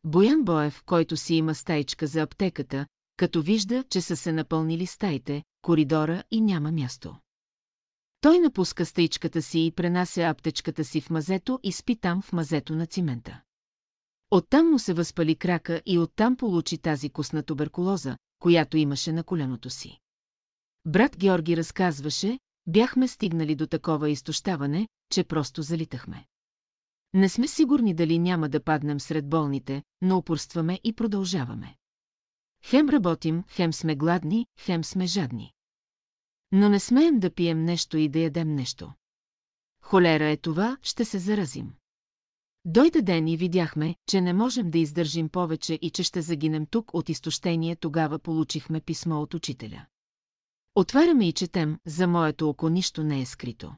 Боян Боев, който си има стаичка за аптеката, като вижда, че са се напълнили стаите, коридора и няма място. Той напуска стаичката си и пренася аптечката си в мазето и спи там в мазето на цимента. Оттам му се възпали крака и оттам получи тази косна туберкулоза, която имаше на коляното си. Брат Георги разказваше, бяхме стигнали до такова изтощаване, че просто залитахме. Не сме сигурни дали няма да паднем сред болните, но упорстваме и продължаваме. Хем работим, хем сме гладни, хем сме жадни. Но не смеем да пием нещо и да ядем нещо. Холера е това, ще се заразим. Дойде ден и видяхме, че не можем да издържим повече и че ще загинем тук от изтощение, тогава получихме писмо от учителя. Отваряме и четем, за моето око нищо не е скрито.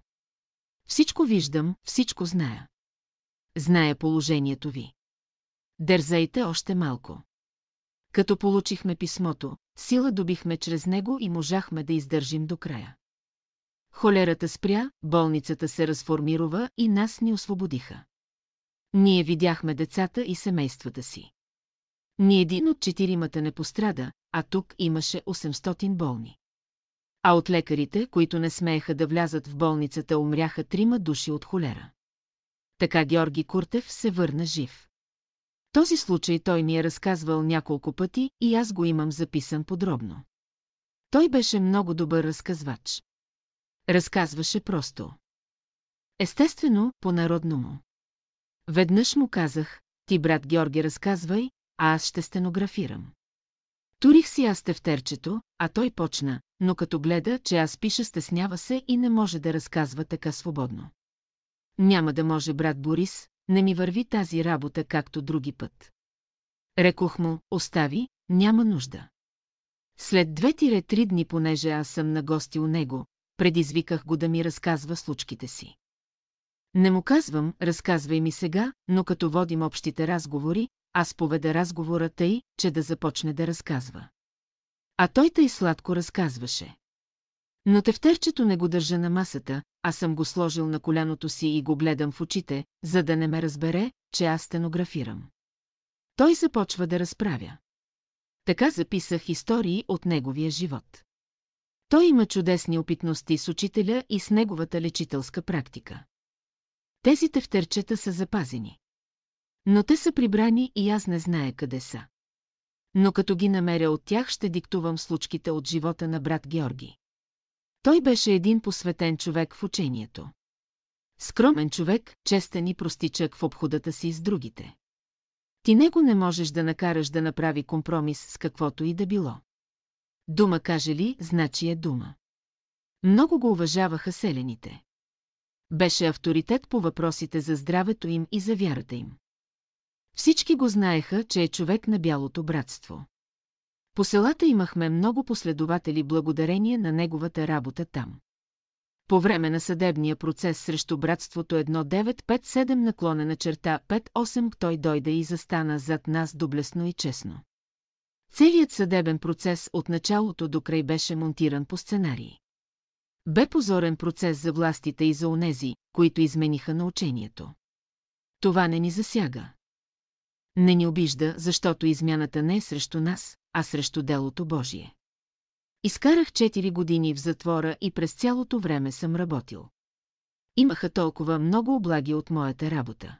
Всичко виждам, всичко зная. Зная положението ви. Дързайте още малко. Като получихме писмото, сила добихме чрез него и можахме да издържим до края. Холерата спря, болницата се разформирова и нас ни освободиха. Ние видяхме децата и семействата си. Ни един от четиримата не пострада, а тук имаше 800 болни. А от лекарите, които не смееха да влязат в болницата, умряха трима души от холера. Така Георги Куртев се върна жив. Този случай той ми е разказвал няколко пъти и аз го имам записан подробно. Той беше много добър разказвач. Разказваше просто. Естествено, по-народному. Веднъж му казах, ти брат Георги разказвай, а аз ще стенографирам. Турих си аз тефтерчето, а той почна, но като гледа, че аз пиша стеснява се и не може да разказва така свободно. Няма да може, брат Борис, не ми върви тази работа както други път. Рекох му, остави, няма нужда. След две-три дни, понеже аз съм на гости у него, предизвиках го да ми разказва случките си. Не му казвам, разказвай ми сега, но като водим общите разговори, аз поведа разговора тъй, че да започне да разказва. А той тъй сладко разказваше. Но тефтерчето не го държа на масата, а съм го сложил на коляното си и го гледам в очите, за да не ме разбере, че аз стенографирам. Той започва да разправя. Така записах истории от неговия живот. Той има чудесни опитности с учителя и с неговата лечителска практика. Тези тефтерчета са запазени. Но те са прибрани и аз не зная къде са. Но като ги намеря от тях, ще диктувам случките от живота на брат Георги. Той беше един посветен човек в учението. Скромен човек, честен и простичък в обходата си с другите. Ти него не можеш да накараш да направи компромис с каквото и да било. Дума каже ли, значи е дума. Много го уважаваха селените. Беше авторитет по въпросите за здравето им и за вярата им. Всички го знаеха, че е човек на бялото братство. По селата имахме много последователи благодарение на неговата работа там. По време на съдебния процес срещу братството 1957 наклонена черта 58 той дойде и застана зад нас доблесно и честно. Целият съдебен процес от началото до край беше монтиран по сценарии. Бе позорен процес за властите и за онези, които измениха научението. Това не ни засяга. Не ни обижда, защото измяната не е срещу нас, а срещу делото Божие. Изкарах 4 години в затвора и през цялото време съм работил. Имаха толкова много облаги от моята работа.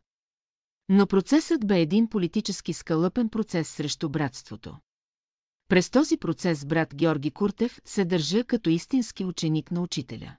Но процесът бе един политически скалъпен процес срещу братството. През този процес брат Георги Куртев се държа като истински ученик на учителя.